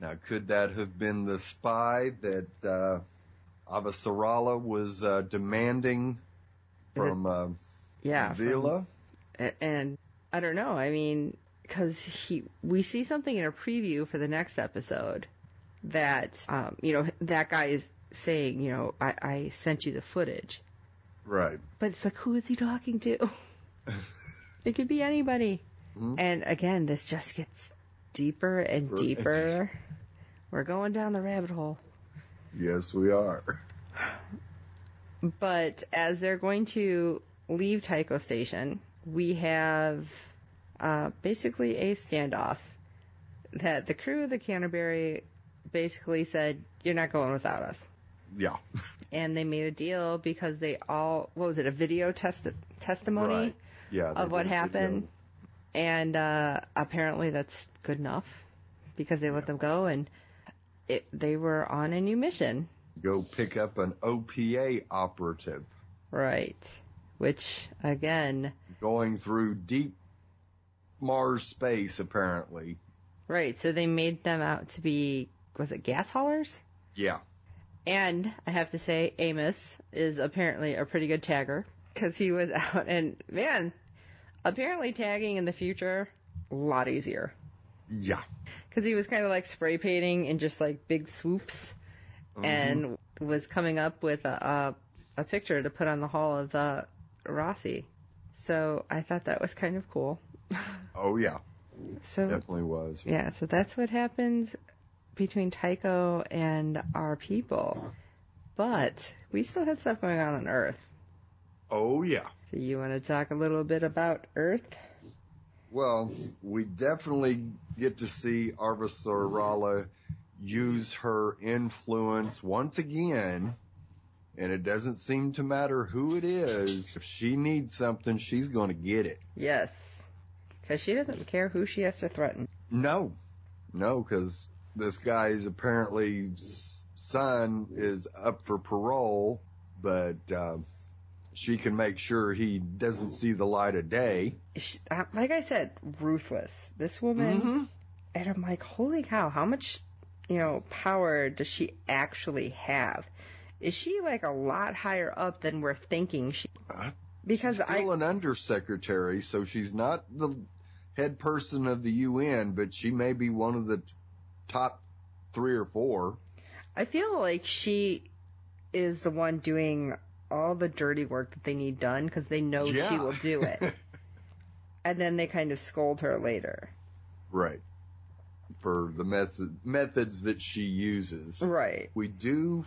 Now, could that have been the spy that uh, Avasarala was uh, demanding from uh, Yeah. Vila? A- and I don't know. I mean, because he, we see something in a preview for the next episode that, um, you know, that guy is saying, you know, I, I sent you the footage, Right. but it's like, who is he talking to? it could be anybody. Mhm. And again, this just gets deeper and deeper. We're going down the rabbit hole. Yes, we are. But as they're going to leave Tycho Station, we have uh, basically a standoff that the crew of the Canterbury basically said, "You're not going without us," Yeah. and they made a deal because they all what was it a video test testimony Right. Yeah. of what video. happened, and uh, apparently that's good enough because they let them go and. it, they were on a new mission. Go pick up an OPA operative Right. Which, again, going through deep Mars space, apparently. right, so they made them out to be, was it gas haulers? Yeah. And I have to say, Amos is apparently a pretty good tagger because he was [LAUGHS] out and man, apparently tagging in the future a lot easier Yeah. because he was kind of like spray painting in just like big swoops mm-hmm. and was coming up with a, a a picture to put on the hull of the Roci. So I thought that was kind of cool. [LAUGHS] Oh, yeah. So Definitely was. yeah, so that's what happens between Tycho and our people. But we still had stuff going on on Earth. Oh, yeah. So you want to talk a little bit about Earth? Well, we definitely get to see Avasarala use her influence once again, and it doesn't seem to matter who it is. If she needs something, she's going to get it. Yes. Because she doesn't care who she has to threaten. No, no, because this guy's apparently son is up for parole, but uh, she can make sure he doesn't see the light of day. She, uh, like I said, ruthless. This woman, Mhm. and I'm like, holy cow, how much, you know, power does she actually have? Is she like a lot higher up than we're thinking? She Uh, because she's I still an undersecretary, so she's not the head person of the UN, but she may be one of the top three or four. I feel like she is the one doing all the dirty work that they need done because they know she will do it, [LAUGHS] and then they kind of scold her later. right. For the method, methods that she uses. Right. we do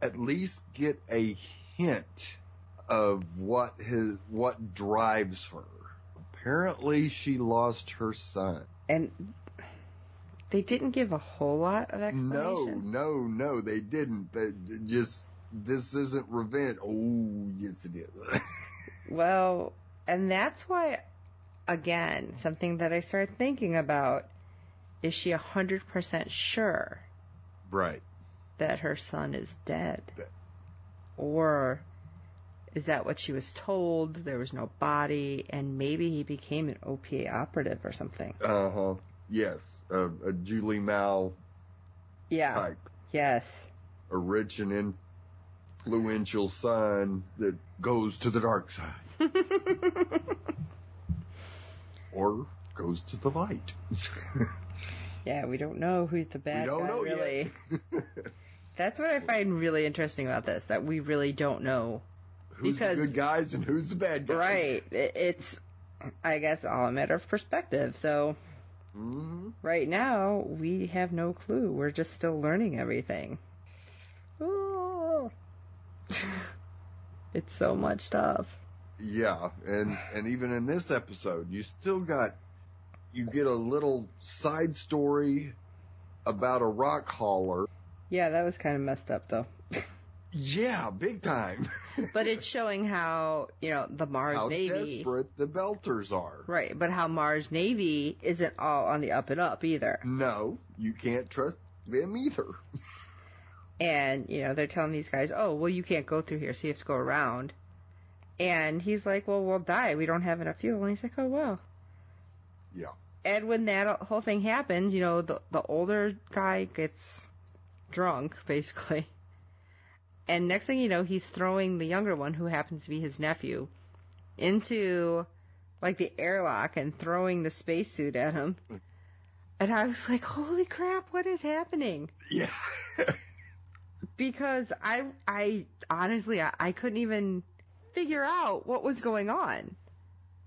at least get a hint of what his what drives her. Apparently, she lost her son. And they didn't give a whole lot of explanation. no, no, no, they didn't. They just this isn't revenge. Oh, yes, it is. [LAUGHS] Well, and that's why, again, something that I started thinking about is she a 100% sure right. that her son is dead? That- Or is that what she was told? There was no body, and maybe he became an OPA operative or something. Uh huh. Yes, a, a Julie Mao Yeah. type, Yes. a rich and influential son that goes to the dark side. [LAUGHS] or goes to the light. [LAUGHS] Yeah, we don't know who's the bad we don't guy, know really. [LAUGHS] That's what I find really interesting about this, that we really don't know. who's Because- the good guys and who's the bad guys? Right. It's, I guess, all a matter of perspective. So, hmm right now, we have no clue. We're just still learning everything. Ooh. [LAUGHS] it's so much stuff. Yeah, and and even in this episode, you still got you get a little side story about a rock hauler. Yeah, that was kind of messed up, though. Yeah, big time. [LAUGHS] But it's showing how, you know, the Mars How Navy. desperate the Belters are. Right, but how Mars Navy isn't all on the up and up either. No, you can't trust them either. [LAUGHS] And, you know, they're telling these guys, oh, well, you can't go through here, so you have to go around. And he's like, well, we'll die. We don't have enough fuel. And he's like, oh, well. Yeah. And when that whole thing happens, you know, the, the older guy gets drunk, basically. And next thing you know, he's throwing the younger one, who happens to be his nephew, into, like, the airlock and throwing the spacesuit at him. And I was like, holy crap, what is happening? Yeah. [LAUGHS] because I I honestly I, I couldn't even figure out what was going on.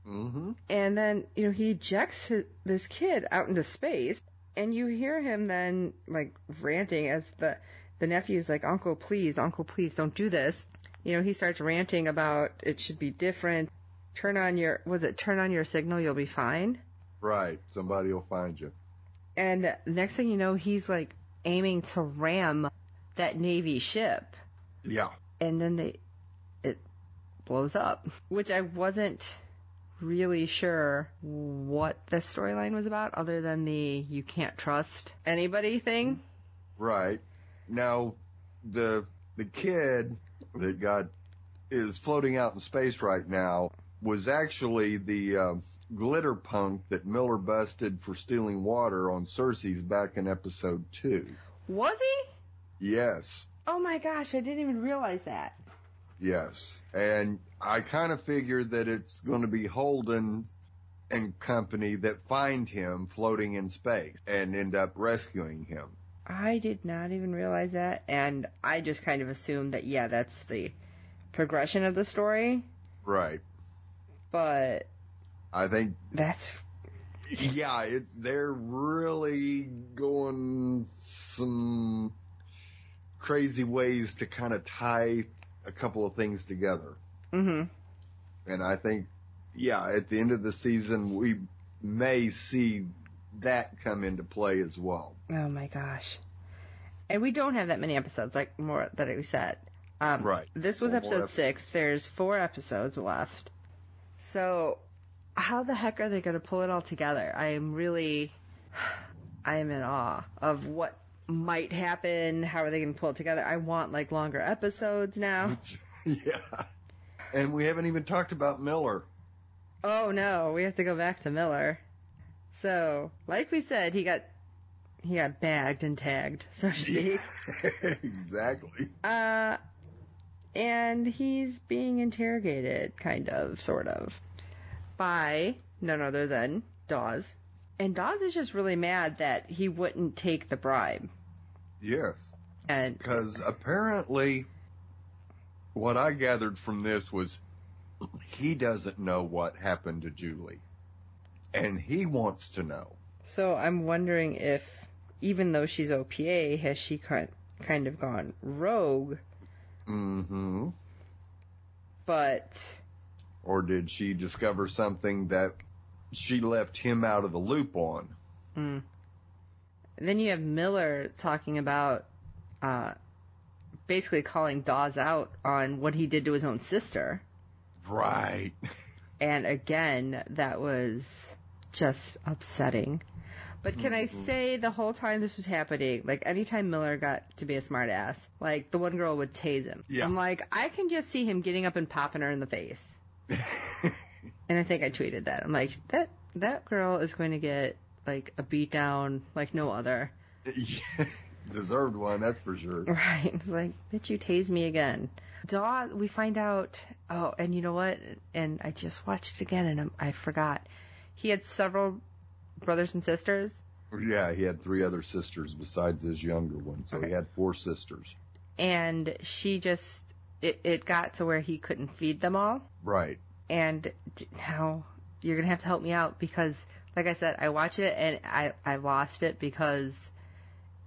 Mm-hmm. And then you know he ejects his, this kid out into space, and you hear him then like ranting as the the nephew's like, "Uncle, please, Uncle, please, don't do this." You know he starts ranting about it should be different. Turn on your was it turn on your signal, you'll be fine. Right. Somebody will find you. And next thing you know, he's like aiming to ram that Navy ship. Yeah. and then they it blows up, which I wasn't really sure what the storyline was about other than the you can't trust anybody thing. Right. Now, the the kid that got is floating out in space right now was actually the um, glitter punk that Miller busted for stealing water on Ceres back in episode two. Was he? Yes. Oh my gosh, I didn't even realize that. Yes. And I kind of figured that it's going to be Holden and company that find him floating in space and end up rescuing him. I did not even realize that, and I just kind of assumed that yeah, that's the progression of the story. Right. But I think that's yeah, it's they're really going some crazy ways to kind of tie a couple of things together. hmm And I think yeah, at the end of the season we may see that come into play as well. Oh my gosh. And we don't have that many episodes, like more that we said. Um, Right. This was episode six. There's four episodes left. So, how the heck are they going to pull it all together? I am really, I am in awe of what might happen. How are they going to pull it together? I want like longer episodes now. [LAUGHS] yeah. And we haven't even talked about Miller. Oh no, we have to go back to Miller. So, like we said, he got he got bagged and tagged, so to speak. [LAUGHS] exactly. Uh, and he's being interrogated, kind of, sort of, by none other than Dawes. And Dawes is just really mad that he wouldn't take the bribe. Yes. And Because apparently, what I gathered from this was he doesn't know what happened to Julie. And he wants to know. so I'm wondering if, even though she's OPA, has she kind kind of gone rogue? Mm-hmm. But Or did she discover something that she left him out of the loop on? Mm. Then you have Miller talking about uh, basically calling Dawes out on what he did to his own sister. Right. [LAUGHS] And again, that was just upsetting. But can I Mhm. say the whole time this was happening, like anytime Miller got to be a smartass, like the one girl would tase him. Yeah. I'm like, I can just see him getting up and popping her in the face. [LAUGHS] And I think I tweeted that. I'm like, that that girl is going to get like a beat down like no other. [LAUGHS] Deserved one, that's for sure. Right. It's like, bitch, you tase me again. Daw, we find out, oh, and you know what? And I just watched it again and I forgot. He had several brothers and sisters. Yeah, he had three other sisters besides his younger one, so Okay. he had four sisters. And she just, it, it got to where he couldn't feed them all. Right. And now you're going to have to help me out because, like I said, I watched it and I, I lost it because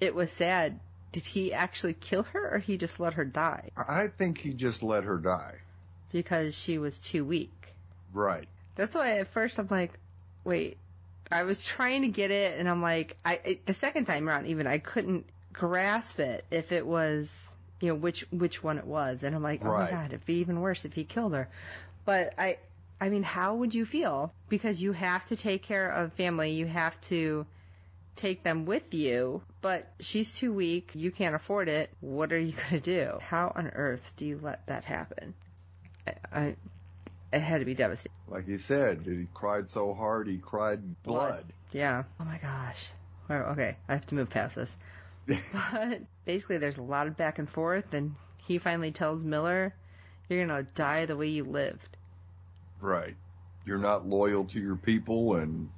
it was sad. Did he actually kill her or he just let her die? I think he just let her die. Because she was too weak. Right. That's why at first I'm like, wait. I was trying to get it, and I'm like, I it, the second time around, even I couldn't grasp it if it was, you know, which which one it was, and I'm like, oh Right. my god, it'd be even worse if he killed her. But I, I mean, how would you feel? Because you have to take care of family, you have to take them with you, but she's too weak, you can't afford it. What are you gonna do? How on earth do you let that happen? I, I it had to be devastating. Like he said, he cried so hard he cried blood. Yeah. Oh my gosh. Well, okay, I have to move past this. [LAUGHS] But basically, there's a lot of back and forth, and he finally tells Miller, "You're gonna die the way you lived." right. You're not loyal to your people, and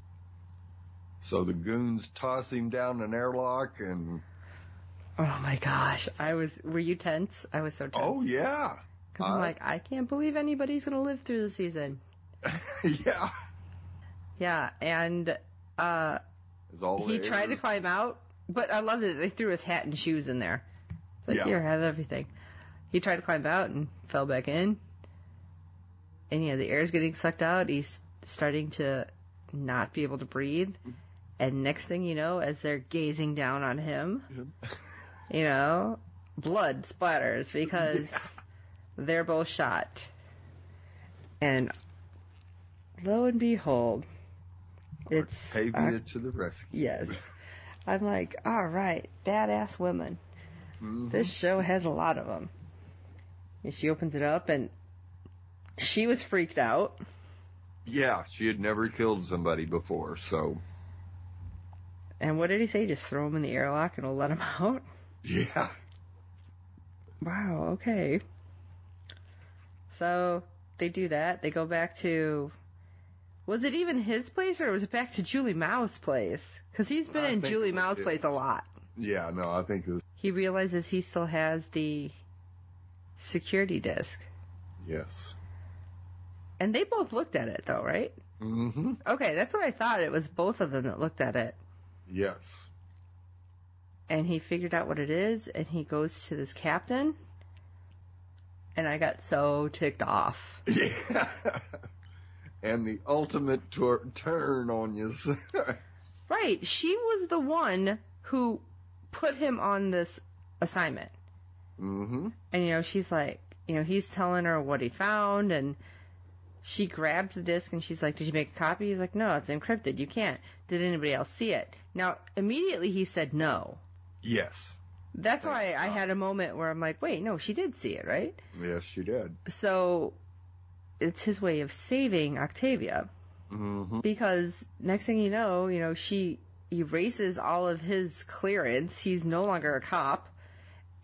so the goons toss him down an airlock, and Oh my gosh, I was. Were you tense? I was so tense. oh yeah, Because I'm like, I can't believe anybody's gonna live through the season. [LAUGHS] yeah. Yeah, and uh, he tried to climb out, but I love that they threw his hat and shoes in there. It's like, Yeah. here, have everything. He tried to climb out and fell back in. And yeah, the air's getting sucked out. He's starting to not be able to breathe. And next thing you know, as they're gazing down on him, [LAUGHS] you know, blood splatters because Yeah. They're both shot. And lo and behold, it's Octavia to the rescue. Yes. [LAUGHS] I'm like, all right, badass women. Mhm. This show has a lot of them. And she opens it up, and she was freaked out. Yeah, she had never killed somebody before, so And what did he say? Just throw him in the airlock and we'll let him [LAUGHS] out? yeah. Wow, okay. So they do that. They go back to. Was it even his place or was it back to Julie Mao's place? Because he's been I in Julie Mao's place a lot. Yeah, no, I think it was He realizes he still has the security disc. yes. And they both looked at it though, right? Mm-hmm. Okay, that's what I thought. It was both of them that looked at it. Yes. And he figured out what it is and he goes to this captain. And I got so ticked off. Yeah. [LAUGHS] and the ultimate tor- turn on you. [LAUGHS] Right. She was the one who put him on this assignment. mm-hmm. And, you know, she's like, you know, he's telling her what he found and she grabbed the disc and she's like, did you make a copy? He's like, no, it's encrypted. You can't. Did anybody else see it? Now, immediately he said no. Yes. That's why I had a moment where I'm like, wait, no, she did see it, right? Yes, she did. So it's his way of saving Octavia. Mm-hmm. because next thing you know, you know, she erases all of his clearance. He's no longer a cop,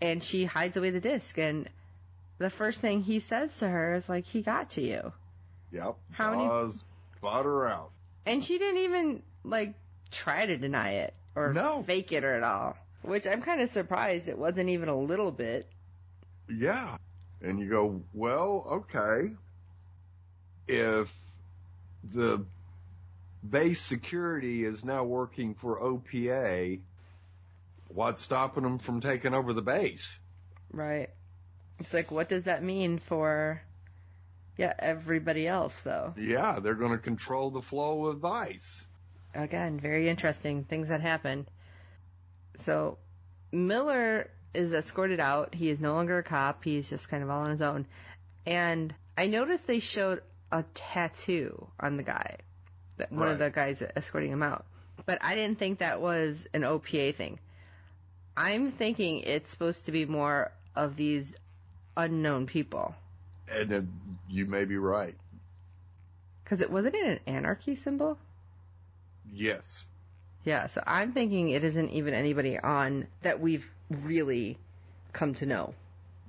and she hides away the disc. And the first thing he says to her is like, "He got to you," Yep. How many- Oz bought her out. and she didn't even like try to deny it or No. fake it or at all. Which I'm kind of surprised it wasn't even a little bit. Yeah. And you go, well, okay. If the base security is now working for OPA, what's stopping them from taking over the base? Right. It's like, what does that mean for, yeah, everybody else though? Yeah, they're going to control the flow of vice. again, very interesting things that happen. So Miller is escorted out. He is no longer a cop. He's just kind of all on his own. And I noticed they showed a tattoo on the guy, that one of the guys escorting him out. But I didn't think that was an OPA thing. I'm thinking it's supposed to be more of these unknown people. And uh, you may be right. Because it wasn't it an anarchy symbol? Yes. Yeah, so I'm thinking it isn't even anybody on that we've really come to know.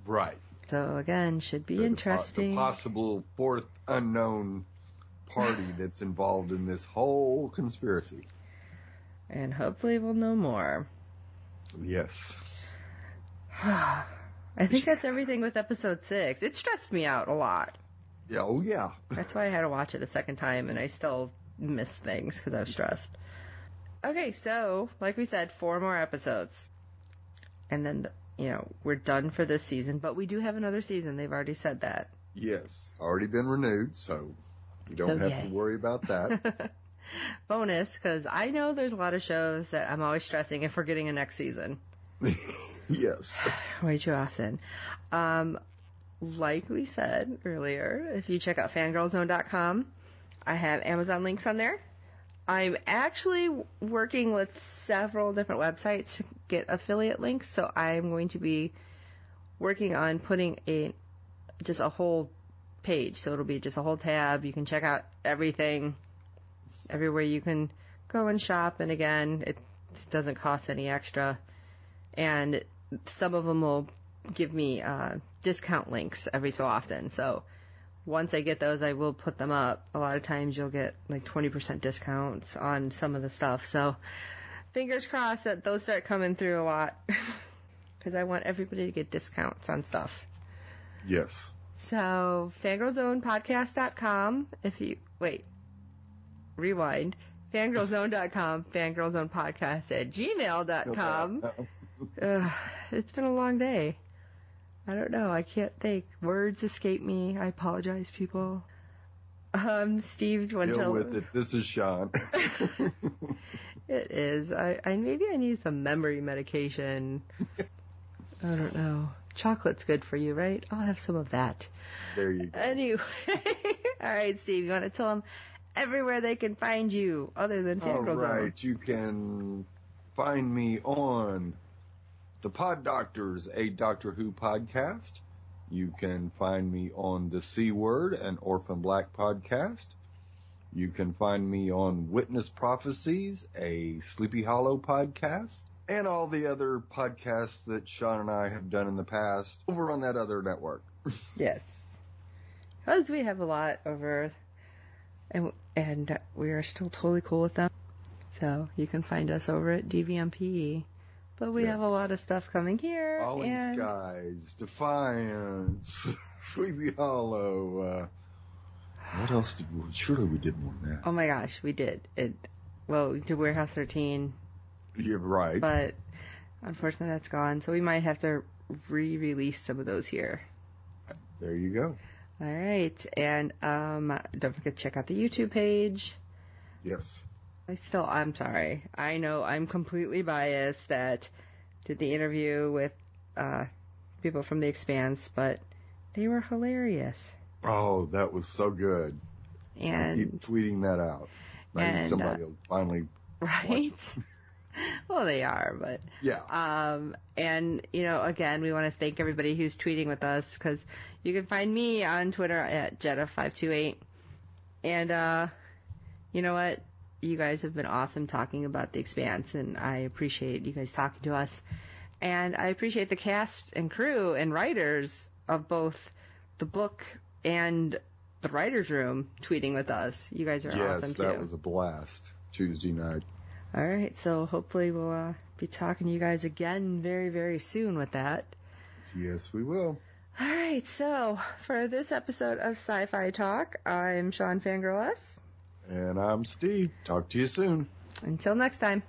Right. So again, should be The- interesting. The possible fourth unknown party [SIGHS] that's involved in this whole conspiracy. and hopefully we'll know more. Yes. [SIGHS] I think that's everything with episode six. It stressed me out a lot. Yeah. Oh, yeah. That's why I had to watch it a second time, and I still missed things because I was stressed. Okay, so like we said, four more episodes, and then you know we're done for this season. But we do have another season. They've already said that. Yes, already been renewed, so you don't So, have to worry about that. [LAUGHS] Bonus, because I know there's a lot of shows that I'm always stressing if we're getting a next season. [LAUGHS] yes. [SIGHS] way too often. Um, like we said earlier, if you check out fangirlzone.com, I have Amazon links on there. I'm actually working with several different websites to get affiliate links, so I'm going to be working on putting a just a whole page. So it'll be just a whole tab. You can check out everything, everywhere you can go and shop. And again, it doesn't cost any extra. And some of them will give me uh, discount links every so often. So once I get those, I will put them up. A lot of times you'll get like 20% discounts on some of the stuff. So fingers crossed that those start coming through a lot [LAUGHS] because I want everybody to get discounts on stuff. Yes. So fangirlzonepodcast.com. If you wait, rewind. Fangirlzone.com, fangirlzonepodcast at gmail.com. [LAUGHS] Ugh, it's been a long day. I don't know. I can't think. Words escape me. I apologize, people. Um, Steve, do you want to Deal tell with it. This is Sean. [LAUGHS] It is. I, I maybe I need some memory medication. I don't know. Chocolate's good for you, right? I'll have some of that. there you go. Anyway, [LAUGHS] all right, Steve, you want to tell them everywhere they can find you other than All Fangirl Zone? right, you can find me on the Pod Doctors, a Doctor Who podcast. You can find me on the C Word, an Orphan Black podcast. You can find me on Witness Prophecies, a Sleepy Hollow podcast, and all the other podcasts that Sean and I have done in the past over on that other network. [LAUGHS] Yes. Because we have a lot over, and, and we are still totally cool with them. So you can find us over at DVMP. But we Yes. have a lot of stuff coming here. Falling Skies, Defiance, [LAUGHS] Sleepy Hollow. Uh, what else did we? Surely we did more than that. Oh my gosh, we did. It well, we did Warehouse 13, You're right. but unfortunately that's gone. So we might have to re-release some of those here. there you go. All right, and um, don't forget to check out the YouTube page. Yes. I still, I'm sorry. I know I'm completely biased that did the interview with uh, people from The Expanse, but they were hilarious. Oh, that was so good. And Keep tweeting that out. Maybe and, somebody will finally. [LAUGHS] right? well, they are, but Yeah. Um, and you know, again, we want to thank everybody who's tweeting with us because you can find me on Twitter at Jetta528. And, uh, you know what? You guys have been awesome talking about the expanse and I appreciate you guys talking to us. And I appreciate the cast and crew and writers of both the book and the writer's room tweeting with us. You guys are yes, awesome too. that was a blast. Tuesday night. All right, so hopefully we'll uh, be talking to you guys again very, very soon with that. Yes, we will. All right, so for this episode of Sci-Fi Talk, I'm Sean Fangirl S. And I'm Steve. Talk to you soon. Until next time.